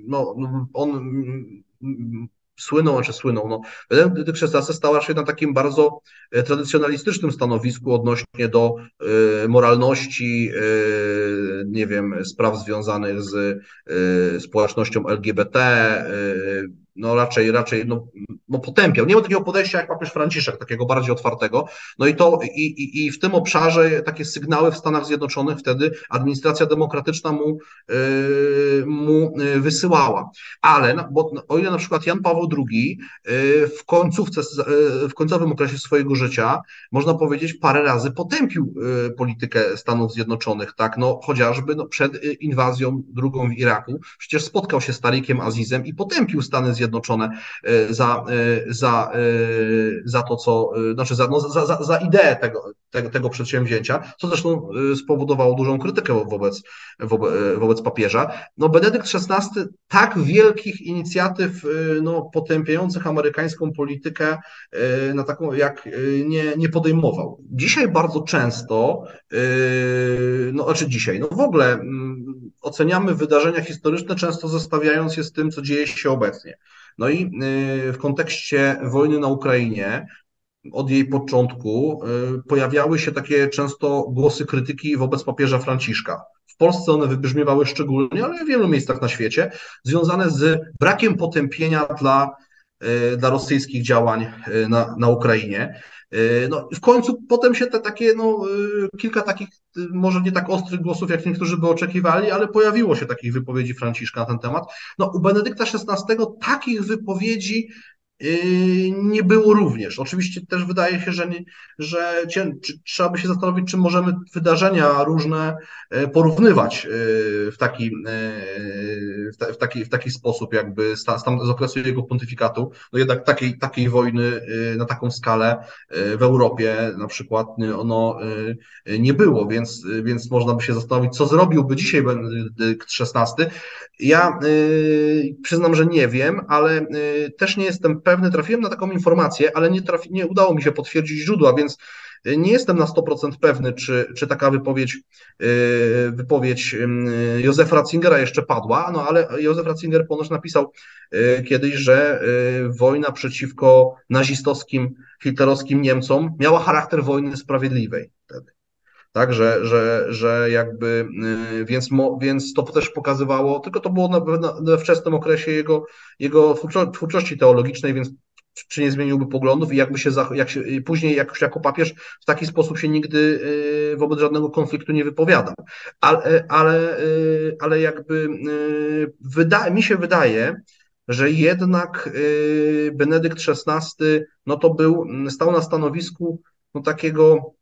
no, on słynął, znaczy słynął, no, Benedykt XVI stał raczej na takim bardzo e, tradycjonalistycznym stanowisku odnośnie do y, moralności, y, nie wiem, spraw związanych z y, społecznością LGBT, no raczej, raczej no, no potępiał. Nie ma takiego podejścia jak papież Franciszek, takiego bardziej otwartego. No i to i, i, i w tym obszarze takie sygnały w Stanach Zjednoczonych wtedy administracja demokratyczna mu, yy, mu y, wysyłała. Ale, bo o ile na przykład Jan Paweł II yy, w końcówce, yy, w końcowym okresie swojego życia, można powiedzieć, parę razy potępił yy, politykę Stanów Zjednoczonych, tak, no chociażby no, przed y, inwazją drugą w Iraku, przecież spotkał się z Tarikiem Azizem i potępił Stany Zjednoczone Zjednoczone e, za, e, za, e, za to, co, znaczy za, no, za, za, za ideę tego, tego, tego przedsięwzięcia, co zresztą spowodowało dużą krytykę wobec, wobec, wobec papieża. No, Benedykt XVI tak wielkich inicjatyw no, potępiających amerykańską politykę na taką jak nie, nie podejmował. Dzisiaj bardzo często, no znaczy dzisiaj, no w ogóle mm, oceniamy wydarzenia historyczne często zestawiając je z tym, co dzieje się obecnie. No i y, w kontekście wojny na Ukrainie, od jej początku y, pojawiały się takie często głosy krytyki wobec papieża Franciszka. W Polsce one wybrzmiewały szczególnie, ale w wielu miejscach na świecie, związane z brakiem potępienia dla, y, dla rosyjskich działań na, na Ukrainie. E, no, w końcu potem się te takie, no, e, kilka takich, e, może nie tak ostrych głosów, jak niektórzy by oczekiwali, ale pojawiło się takich wypowiedzi Franciszka na ten temat. No, u Benedykta XVI takich wypowiedzi nie było również. Oczywiście też wydaje się, że, nie, że trzeba by się zastanowić, czy możemy wydarzenia różne e, porównywać e, w taki, e, w taki, w taki sposób, jakby z, z okresu jego pontyfikatu. No jednak takiej, takiej wojny na taką skalę w Europie na przykład ono nie było, więc, więc można by się zastanowić, co zrobiłby dzisiaj Benedykt XVI. Ja przyznam, że nie wiem, ale też nie jestem pewny, trafiłem na taką informację, ale nie, trafi, nie udało mi się potwierdzić źródła, więc nie jestem na 100% pewny, czy, czy taka wypowiedź, wypowiedź Józefa Ratzingera jeszcze padła, no ale Józef Ratzinger ponoć napisał kiedyś, że wojna przeciwko nazistowskim, hitlerowskim Niemcom miała charakter wojny sprawiedliwej. Wtedy tak, że, że, że jakby, y, więc, więc to też pokazywało, tylko to było na, we wczesnym okresie jego, jego twórczości teologicznej, więc czy nie zmieniłby poglądów i jakby się, jak się później jak, jako papież w taki sposób się nigdy y, wobec żadnego konfliktu nie wypowiadał. Ale, ale, y, ale jakby wyda, mi się wydaje, że jednak Benedykt XVI no to był, stał na stanowisku no takiego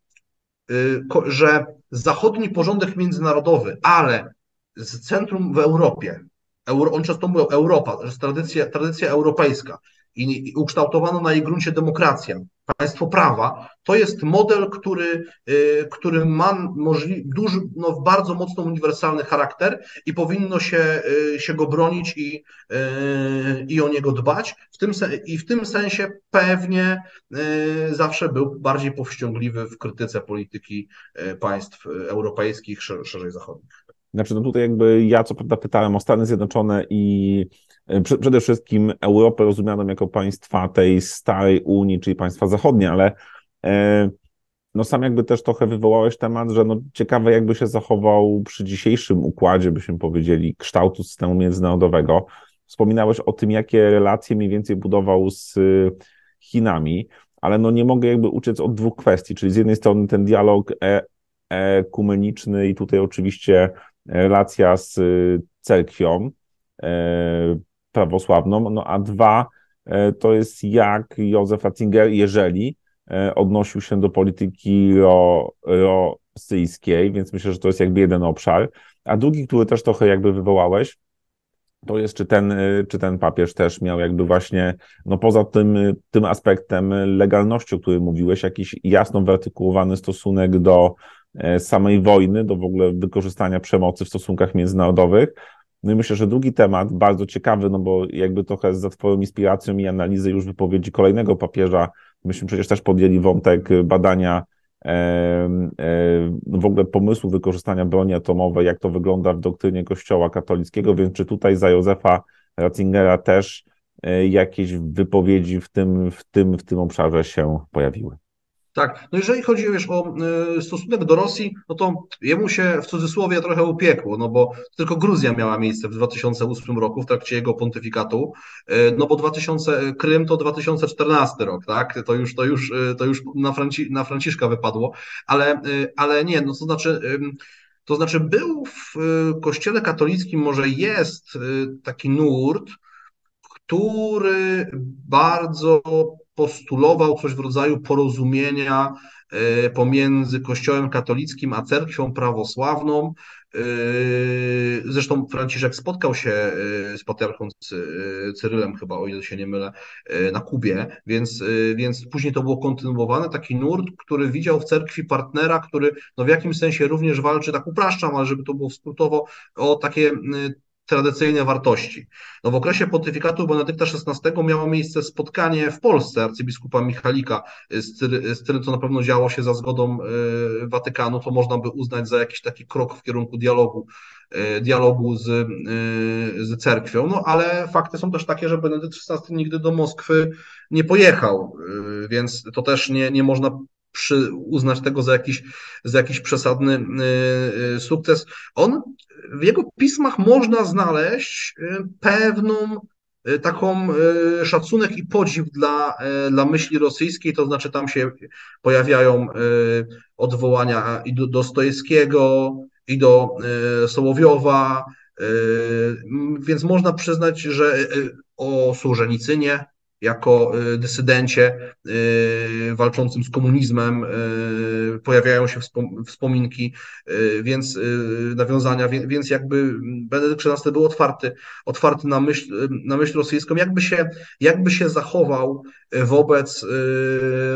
że zachodni porządek międzynarodowy, ale z centrum w Europie, on często mówił Europa, że jest tradycja, tradycja europejska i ukształtowano na jej gruncie demokracja, państwo prawa, to jest model, który, y, który ma możli, duży, no, bardzo mocno uniwersalny charakter i powinno się, y, się go bronić i, y, i o niego dbać. W tym, I w tym sensie pewnie zawsze był bardziej powściągliwy w krytyce polityki państw europejskich, szerzej zachodnich. Znaczy, no tutaj jakby ja co prawda pytałem o Stany Zjednoczone i przede wszystkim Europę rozumianą jako państwa tej starej Unii, czyli państwa zachodnie, ale e, no sam jakby też trochę wywołałeś temat, że no ciekawe jakby się zachował przy dzisiejszym układzie, byśmy powiedzieli, kształtu systemu międzynarodowego. Wspominałeś o tym, jakie relacje mniej więcej budował z Chinami, ale no nie mogę jakby uciec od dwóch kwestii, czyli z jednej strony ten dialog e ekumeniczny i tutaj oczywiście relacja z cerkwią, prawosławną, no a dwa, e, to jest jak Józef Ratzinger, jeżeli e, odnosił się do polityki ro, rosyjskiej, więc myślę, że to jest jakby jeden obszar. A drugi, który też trochę jakby wywołałeś, to jest, czy ten, e, czy ten papież też miał jakby właśnie, no poza tym, tym aspektem legalności, o którym mówiłeś, jakiś jasno wyartykułowany stosunek do samej wojny, do w ogóle wykorzystania przemocy w stosunkach międzynarodowych, no i myślę, że drugi temat, bardzo ciekawy, no bo jakby trochę za Twoją inspiracją i analizy już wypowiedzi kolejnego papieża, myśmy przecież też podjęli wątek badania e, e, w ogóle pomysłu wykorzystania broni atomowej, jak to wygląda w doktrynie Kościoła katolickiego, więc czy tutaj za Józefa Ratzingera też e, jakieś wypowiedzi w tym, w tym, w tym obszarze się pojawiły? Tak, no jeżeli chodzi wiesz, o y, stosunek do Rosji, no to jemu się w cudzysłowie trochę upiekło, no bo tylko Gruzja miała miejsce w 2008 roku w trakcie jego pontyfikatu, y, no bo 2000, Krym to 2014 rok, tak, to już, to już, y, to już na, Franci, na Franciszka wypadło, ale, ale nie, no to znaczy... To znaczy, był w kościele katolickim, może jest taki nurt, który bardzo postulował coś w rodzaju porozumienia e, pomiędzy Kościołem katolickim a cerkwią prawosławną. E, zresztą Franciszek spotkał się e, z patriarchą Cyrylem, chyba, o ile się nie mylę, na Kubie, więc, więc później to było kontynuowane. Taki nurt, który widział w cerkwi partnera, który no w jakimś sensie również walczy, tak upraszczam, ale żeby to było skrótowo, o takie tradycyjne wartości. No w okresie pontyfikatu Benedykta XVI miało miejsce spotkanie w Polsce arcybiskupa Michalika z, z tym, co na pewno działo się za zgodą e, Watykanu, to można by uznać za jakiś taki krok w kierunku dialogu, e, dialogu z, e, z cerkwią, no ale fakty są też takie, że Benedykt XVI nigdy do Moskwy nie pojechał, więc to też nie, nie można przy, uznać tego za jakiś, za jakiś przesadny sukces. On w jego pismach można znaleźć y, pewną y, taką y, szacunek i podziw dla, dla myśli rosyjskiej, to znaczy tam się pojawiają odwołania i do Dostojewskiego, i do Sołowiowa, więc można przyznać, że o Służenicynie jako y, dysydencie y, walczącym z komunizmem y, pojawiają się wspominki, więc nawiązania, więc jakby Benedykt XVI był otwarty, otwarty na myśl, na myśl rosyjską, jakby się, jakby się zachował wobec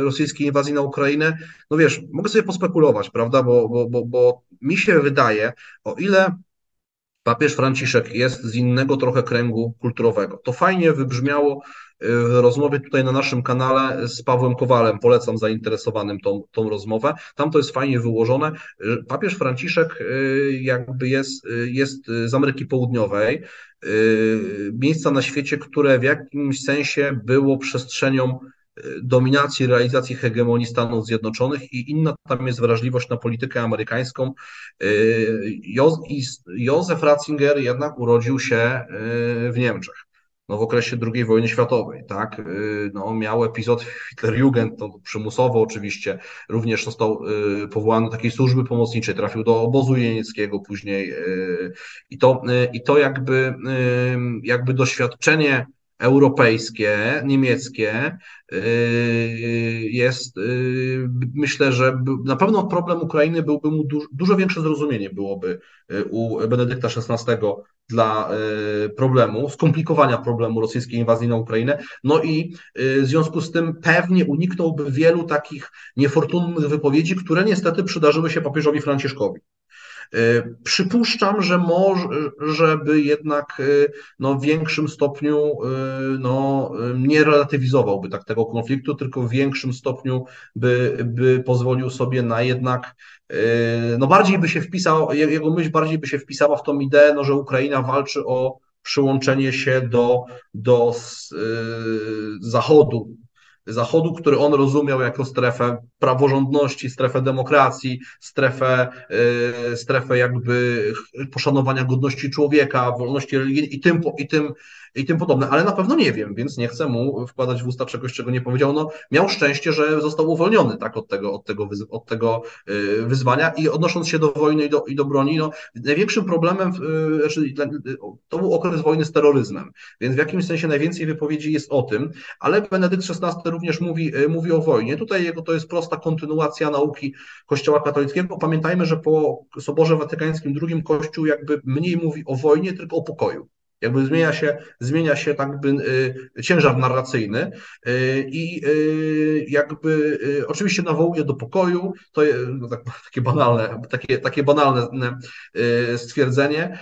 rosyjskiej inwazji na Ukrainę. No wiesz, mogę sobie pospekulować, prawda, bo, bo, bo, bo mi się wydaje, o ile papież Franciszek jest z innego trochę kręgu kulturowego. To fajnie wybrzmiało w rozmowie tutaj na naszym kanale z Pawłem Kowalem. Polecam zainteresowanym tą, tą rozmowę. Tam to jest fajnie wyłożone. Papież Franciszek y, jakby jest, y, jest z Ameryki Południowej, y, miejsca na świecie, które w jakimś sensie było przestrzenią dominacji, realizacji hegemonii Stanów Zjednoczonych i inna tam jest wrażliwość na politykę amerykańską. Józef Ratzinger jednak urodził się w Niemczech no, w okresie II wojny światowej, tak? Y, no, miał epizod Hitlerjugend, to przymusowo oczywiście, również został y, powołany do takiej służby pomocniczej, trafił do obozu jenieckiego później y, i to, i to jakby, jakby doświadczenie europejskie, niemieckie jest, myślę, że na pewno problem Ukrainy byłby mu dużo, dużo większe zrozumienie byłoby u Benedykta XVI dla y, problemu, skomplikowania problemu rosyjskiej inwazji na Ukrainę. No i y, w związku z tym pewnie uniknąłby wielu takich niefortunnych wypowiedzi, które niestety przydarzyły się papieżowi Franciszkowi. Y, przypuszczam, że może, żeby jednak no, w większym stopniu no, nie relatywizowałby tak tego konfliktu, tylko w większym stopniu by, by pozwolił sobie na jednak no bardziej by się wpisał, jego myśl bardziej by się wpisała w tą ideę, no, że Ukraina walczy o przyłączenie się do, do Zachodu, Zachodu, który on rozumiał jako strefę praworządności, strefę demokracji, strefę, strefę jakby poszanowania godności człowieka, wolności religii i tym, i tym i tym podobne, ale na pewno nie wiem, więc nie chcę mu wkładać w usta czegoś, czego nie powiedział. No, miał szczęście, że został uwolniony tak, od, tego, od, tego, od tego y, wyzwania i odnosząc się do wojny i do, i do broni, no, największym problemem, y, znaczy, to był okres wojny z terroryzmem, więc w jakimś sensie najwięcej wypowiedzi jest o tym, ale Benedykt XVI również mówi, y, mówi o wojnie. Tutaj jego to jest prosta kontynuacja nauki Kościoła katolickiego. Pamiętajmy, że po Soborze Watykańskim II Kościół jakby mniej mówi o wojnie, tylko o pokoju. Jakby zmienia się, zmienia się tak jakby y, ciężar narracyjny y, i y, jakby oczywiście nawołuje do pokoju, to jest no tak, takie banalne, takie, takie banalne stwierdzenie.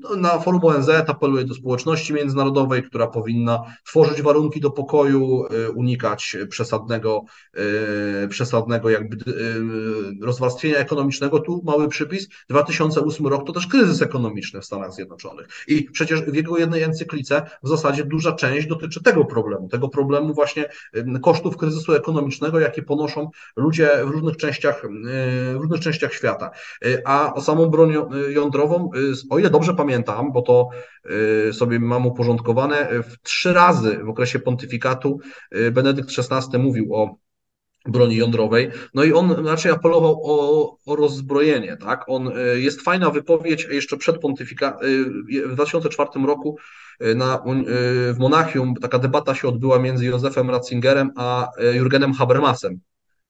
No, na forum ONZ apeluje do społeczności międzynarodowej, która powinna tworzyć warunki do pokoju, unikać przesadnego, przesadnego jakby rozwarstwienia ekonomicznego. Tu mały przypis, 2008 rok to też kryzys ekonomiczny w Stanach Zjednoczonych i przecież w jego jednej encyklice w zasadzie duża część dotyczy tego problemu, tego problemu właśnie kosztów kryzysu ekonomicznego, jakie ponoszą ludzie w różnych częściach, w różnych częściach świata. A o samą broń jądrową, o ile dobrze pamiętam, bo to sobie mam uporządkowane, w trzy razy w okresie pontyfikatu Benedykt XVI mówił o broni jądrowej. No i on raczej apelował o, o rozbrojenie, tak? On, e, jest fajna wypowiedź jeszcze przed pontyfika, e, w 2004 roku e, na, w Monachium taka debata się odbyła między Józefem Ratzingerem a Jürgenem Habermasem,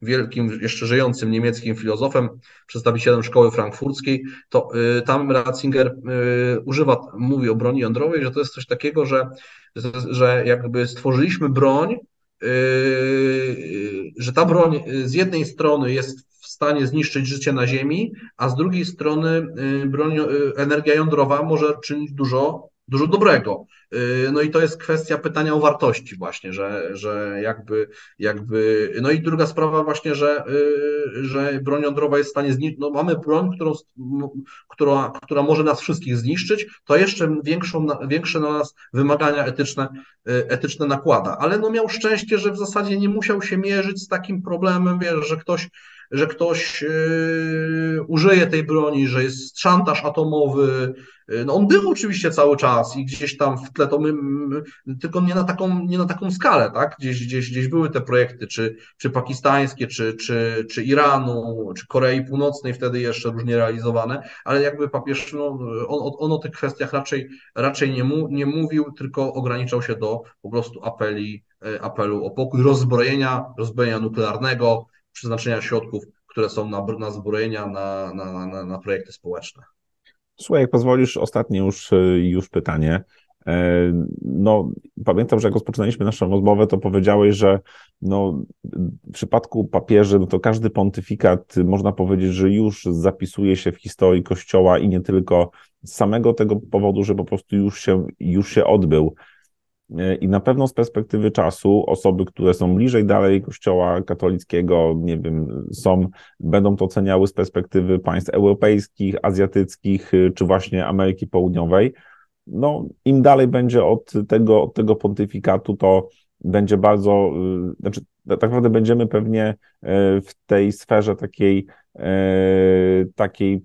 wielkim, jeszcze żyjącym niemieckim filozofem, przedstawicielem szkoły frankfurckiej, to tam Ratzinger używa, mówi o broni jądrowej, że to jest coś takiego, że, że jakby stworzyliśmy broń, że ta broń z jednej strony jest w stanie zniszczyć życie na Ziemi, a z drugiej strony yy, broń, yy, energia jądrowa może czynić dużo, dużo dobrego. No i to jest kwestia pytania o wartości właśnie, że, że jakby, jakby, no i druga sprawa właśnie, że, że broń jądrowa jest w stanie zniszczyć, no mamy broń, którą, która, która może nas wszystkich zniszczyć, to jeszcze większą, większe na nas wymagania etyczne, etyczne nakłada, ale no miał szczęście, że w zasadzie nie musiał się mierzyć z takim problemem, wiesz, że ktoś że ktoś yy, użyje tej broni, że jest szantaż atomowy. Yy, no on był oczywiście cały czas i gdzieś tam w tle to my, tylko nie na taką, nie na taką skalę, tak? Gdzieś, gdzieś, gdzieś były te projekty, czy, czy pakistańskie, czy, czy, czy Iranu, czy Korei Północnej wtedy jeszcze różnie realizowane, ale jakby papież, no, on, on o tych kwestiach raczej, raczej nie, mu, nie mówił, tylko ograniczał się do po prostu apeli, yy, apelu o pokój, rozbrojenia, rozbrojenia nuklearnego, przeznaczenia środków, które są na, na zbrojenia, na, na, na, na projekty społeczne. Słuchaj, jak pozwolisz, ostatnie już, już pytanie. E, no, pamiętam, że jak rozpoczynaliśmy naszą rozmowę, to powiedziałeś, że no, w przypadku papieży, no to każdy pontyfikat można powiedzieć, że już zapisuje się w historii Kościoła i nie tylko z samego tego powodu, że po prostu już się, już się odbył. I na pewno z perspektywy czasu osoby, które są bliżej dalej Kościoła katolickiego, nie wiem, są, będą to oceniały z perspektywy państw europejskich, azjatyckich, czy właśnie Ameryki Południowej. No, im dalej będzie od tego, od tego pontyfikatu, to będzie bardzo, y, znaczy tak naprawdę będziemy pewnie e, w tej sferze takiej, e, takiej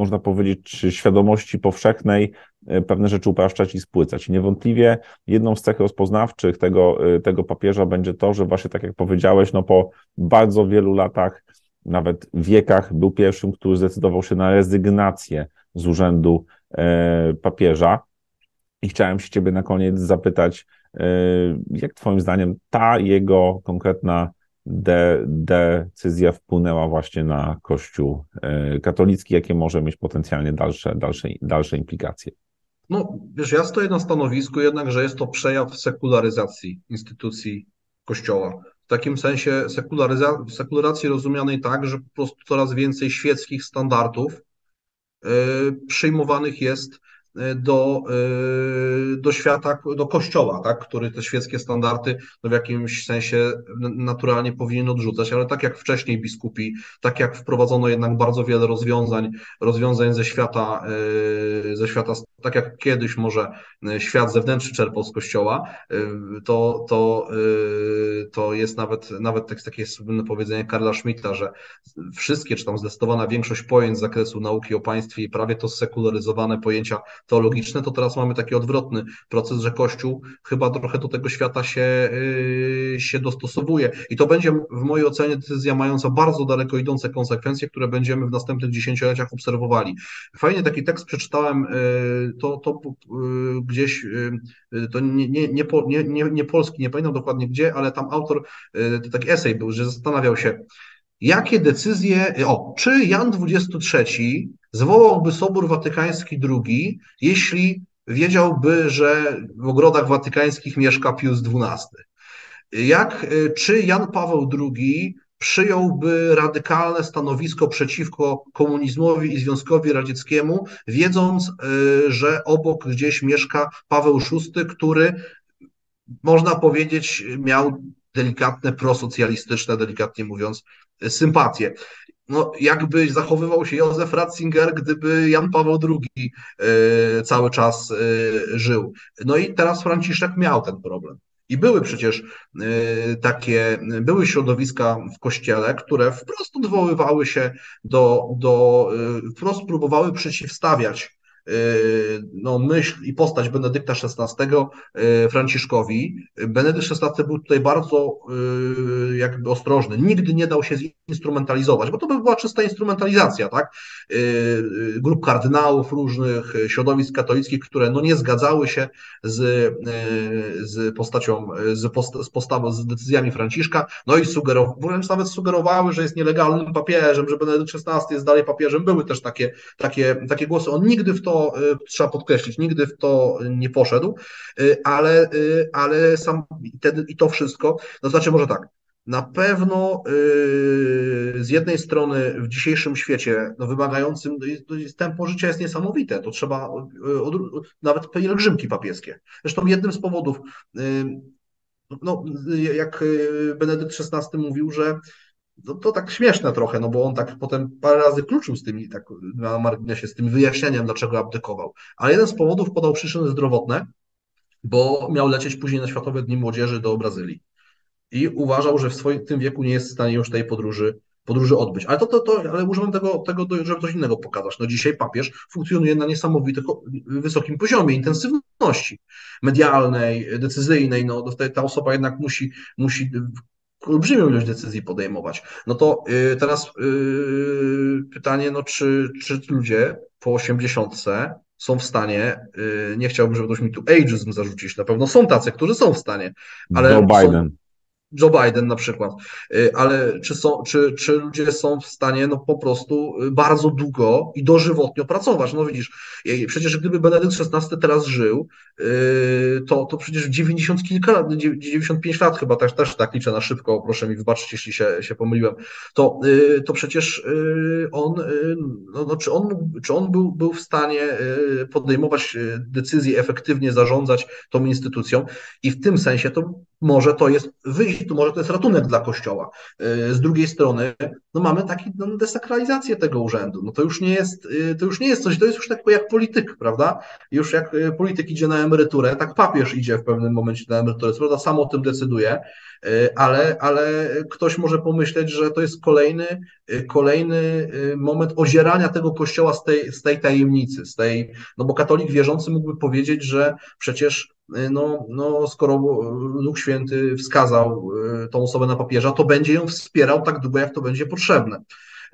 można powiedzieć, świadomości powszechnej e, pewne rzeczy upraszczać i spłycać. Niewątpliwie jedną z cech rozpoznawczych tego, tego papieża będzie to, że właśnie tak jak powiedziałeś, no po bardzo wielu latach, nawet wiekach, był pierwszym, który zdecydował się na rezygnację z urzędu papieża. I chciałem się Ciebie na koniec zapytać, E, jak Twoim zdaniem ta jego konkretna de, decyzja wpłynęła właśnie na Kościół e, katolicki? Jakie może mieć potencjalnie dalsze, dalsze, dalsze implikacje? No, wiesz, ja stoję na stanowisku jednak, że jest to przejaw sekularyzacji instytucji Kościoła. W takim sensie sekularyzacji rozumianej tak, że po prostu coraz więcej świeckich standardów yy, przyjmowanych jest do, e, do świata, do kościoła, tak, który te świeckie standardy no w jakimś sensie naturalnie powinien odrzucać, ale tak jak wcześniej biskupi, tak jak wprowadzono jednak bardzo wiele rozwiązań, rozwiązań ze świata, e, ze świata, tak jak kiedyś może świat zewnętrzny czerpał z kościoła, to, to, to jest nawet, nawet tak, takie słynne powiedzenie Karla Schmidta, że wszystkie, czy tam zdecydowana większość pojęć z zakresu nauki o państwie i prawie to sekularyzowane pojęcia teologiczne, to teraz mamy taki odwrotny proces, że Kościół chyba trochę do tego świata się, yy, się dostosowuje. I to będzie w mojej ocenie decyzja mająca bardzo daleko idące konsekwencje, które będziemy w następnych dziesięcioleciach obserwowali. Fajnie taki tekst przeczytałem, yy, to, to yy, gdzieś, to nie, nie, nie, nie, nie polski, nie pamiętam dokładnie gdzie, ale tam autor, to taki esej był, że zastanawiał się, jakie decyzje, o, czy Jan XXIII zwołałby Sobór Watykański II, jeśli wiedziałby, że w ogrodach watykańskich mieszka Pius XII. Jak, czy Jan Paweł II przyjąłby radykalne stanowisko przeciwko komunizmowi i Związkowi Radzieckiemu, wiedząc, y, że obok gdzieś mieszka Paweł VI, który można powiedzieć miał delikatne prosocjalistyczne, delikatnie mówiąc, sympatie no, jakby zachowywał się Józef Ratzinger, gdyby Jan Paweł II e, cały czas e, żył. No i teraz Franciszek miał ten problem. I były przecież e, takie, były środowiska w kościele, które wprost odwoływały się do, do wprost próbowały przeciwstawiać no, myśl i postać Benedykta XVI y, Franciszkowi. Benedykt XVI był tutaj bardzo y, jakby ostrożny. Nigdy nie dał się zinstrumentalizować, bo to by była czysta instrumentalizacja, tak? Grup kardynałów różnych, środowisk katolickich, które no nie zgadzały się z, z postacią, z, post, z postawą, z decyzjami Franciszka, no i sugerowały, wręcz nawet sugerowały, że jest nielegalnym papieżem, że Benedykt XVI jest dalej papieżem. Były też takie, takie, takie głosy. On nigdy w to to y, trzeba podkreślić, nigdy w to nie poszedł, y, ale, y, ale sam i to wszystko, no znaczy może tak, na pewno z jednej strony w dzisiejszym świecie no, wymagającym, tempo życia jest niesamowite, to trzeba nawet pielgrzymki papieskie. Zresztą jednym z powodów, no, jak Benedykt XVI mówił, że no to tak śmieszne trochę, no bo on tak potem parę razy kluczył z tymi, tak na marginesie, z tym wyjaśnieniem, dlaczego abdykował. Ale jeden z powodów podał przyczyny zdrowotne, bo miał lecieć później na Światowe Dni Młodzieży do Brazylii. I uważał, że w swoim tym wieku nie jest w stanie już tej podróży, podróży odbyć. Ale to, to, to ale używam tego, tego, żeby coś innego pokazać. No dzisiaj papież funkcjonuje na niesamowitym wysokim poziomie intensywności medialnej, decyzyjnej. No, ta osoba jednak musi, musi olbrzymią ilość decyzji podejmować. No to y, teraz y, pytanie, no czy, czy ludzie po 80 są w stanie, y, nie chciałbym, żeby ktoś mi tu ageism zarzucić, na pewno są tacy, którzy są w stanie, ale... Joe Biden. Joe Biden na przykład, y, ale czy, są, czy, czy ludzie są w stanie no po prostu y, bardzo długo i dożywotnio pracować? No widzisz, przecież gdyby Benedykt XVI teraz żył, y, to, to przecież 90 kilka lat, 95 lat chyba też, też tak liczę na szybko, proszę mi wybaczyć, jeśli się, się pomyliłem, to, to przecież on, no, no, czy on, czy on był, był w stanie podejmować decyzje, efektywnie zarządzać tą instytucją? I w tym sensie to może to jest wyjście, może to jest ratunek dla Kościoła. Y, z drugiej strony, no mamy taki no, desakralizację tego urzędu. No to już nie jest, y, to już nie jest coś, to jest już tak jak polityk, prawda? Już jak y, polityk idzie na emeryturę, tak papież idzie w pewnym momencie na emeryturę, co prawda sam o tym decyduje, ale, ale ktoś może pomyśleć, że to jest kolejny, kolejny moment ozierania tego kościoła z tej, z tej tajemnicy, z tej, no bo katolik wierzący mógłby powiedzieć, że przecież no, no skoro Duch Święty wskazał tą osobę na papieża, to będzie ją wspierał tak długo, jak to będzie potrzebne.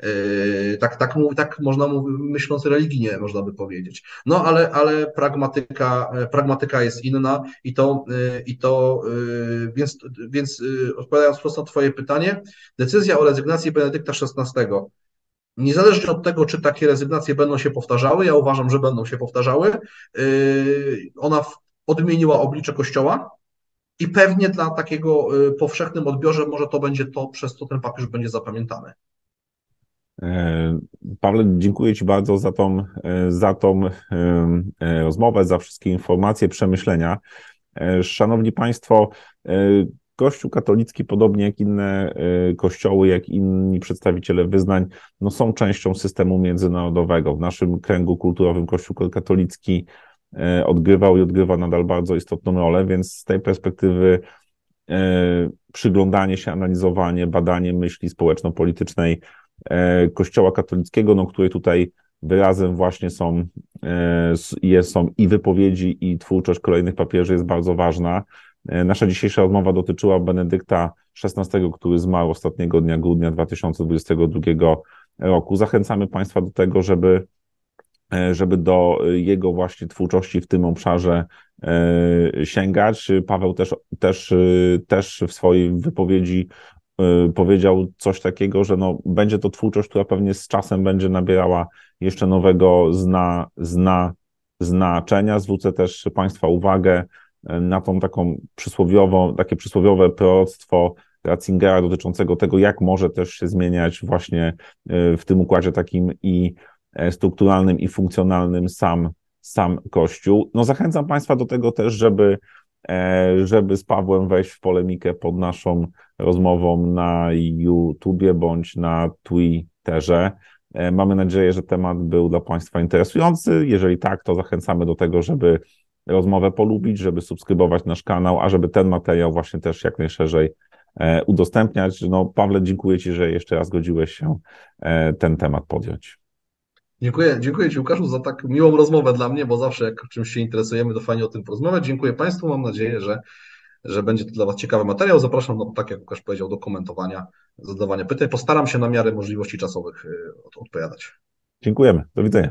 Y, tak, tak, tak można myśląc religijnie, można by powiedzieć. No ale, ale pragmatyka, pragmatyka jest inna i to, y, i to więc, więc odpowiadając prosto na Twoje pytanie, decyzja o rezygnacji Benedykta XVI Niezależnie od tego, czy takie rezygnacje będą się powtarzały, ja uważam, że będą się powtarzały, ona odmieniła oblicze Kościoła i pewnie dla takiego powszechnym odbiorze może to będzie to, przez co ten papież będzie zapamiętany. E, Pawle, dziękuję Ci bardzo za tą, e, za tą e, rozmowę, za wszystkie informacje, przemyślenia. Szanowni Państwo, Kościół katolicki, podobnie jak inne kościoły, jak inni przedstawiciele wyznań, no są częścią systemu międzynarodowego. W naszym kręgu kulturowym Kościół katolicki odgrywał i odgrywa nadal bardzo istotną rolę, więc z tej perspektywy przyglądanie się, analizowanie, badanie myśli społeczno-politycznej Kościoła katolickiego, no, której tutaj wyrazem właśnie są, są i wypowiedzi, i twórczość kolejnych papieży jest bardzo ważna. Nasza dzisiejsza rozmowa dotyczyła Benedykta XVI, który zmarł ostatniego dnia grudnia 2022 roku. Zachęcamy Państwa do tego, żeby E, żeby do jego właśnie twórczości w tym obszarze e, sięgać. Paweł też, też, e, też w swojej wypowiedzi powiedział coś takiego, że no, będzie to twórczość, która pewnie z czasem będzie nabierała jeszcze nowego zna, zna, znaczenia. Zwrócę też Państwa uwagę na tą taką przysłowiową, takie przysłowiowe proroctwo Ratzingera dotyczącego tego, jak może też się zmieniać właśnie w tym układzie takim i E, strukturalnym i funkcjonalnym sam, sam Kościół. No zachęcam Państwa do tego też, żeby, e, żeby z Pawłem wejść w polemikę pod naszą rozmową na YouTubie bądź na Twitterze. E, mamy nadzieję, że temat był dla Państwa interesujący. Jeżeli tak, to zachęcamy do tego, żeby rozmowę polubić, żeby subskrybować nasz kanał, a żeby ten materiał właśnie też jak najszerzej udostępniać. No, Pawle, dziękuję Ci, że jeszcze raz godziłeś się ten temat podjąć. Dziękuję, dziękuję Ci Łukaszu za tak miłą rozmowę dla mnie, bo zawsze jak czymś się interesujemy, to fajnie o tym porozmawiać. Dziękuję Państwu, mam nadzieję, że, że będzie to dla Was ciekawy materiał. Zapraszam, no, tak jak Łukasz powiedział, do komentowania, zadawania pytań. Postaram się na miarę możliwości czasowych y, odpowiadać. Dziękujemy, do widzenia.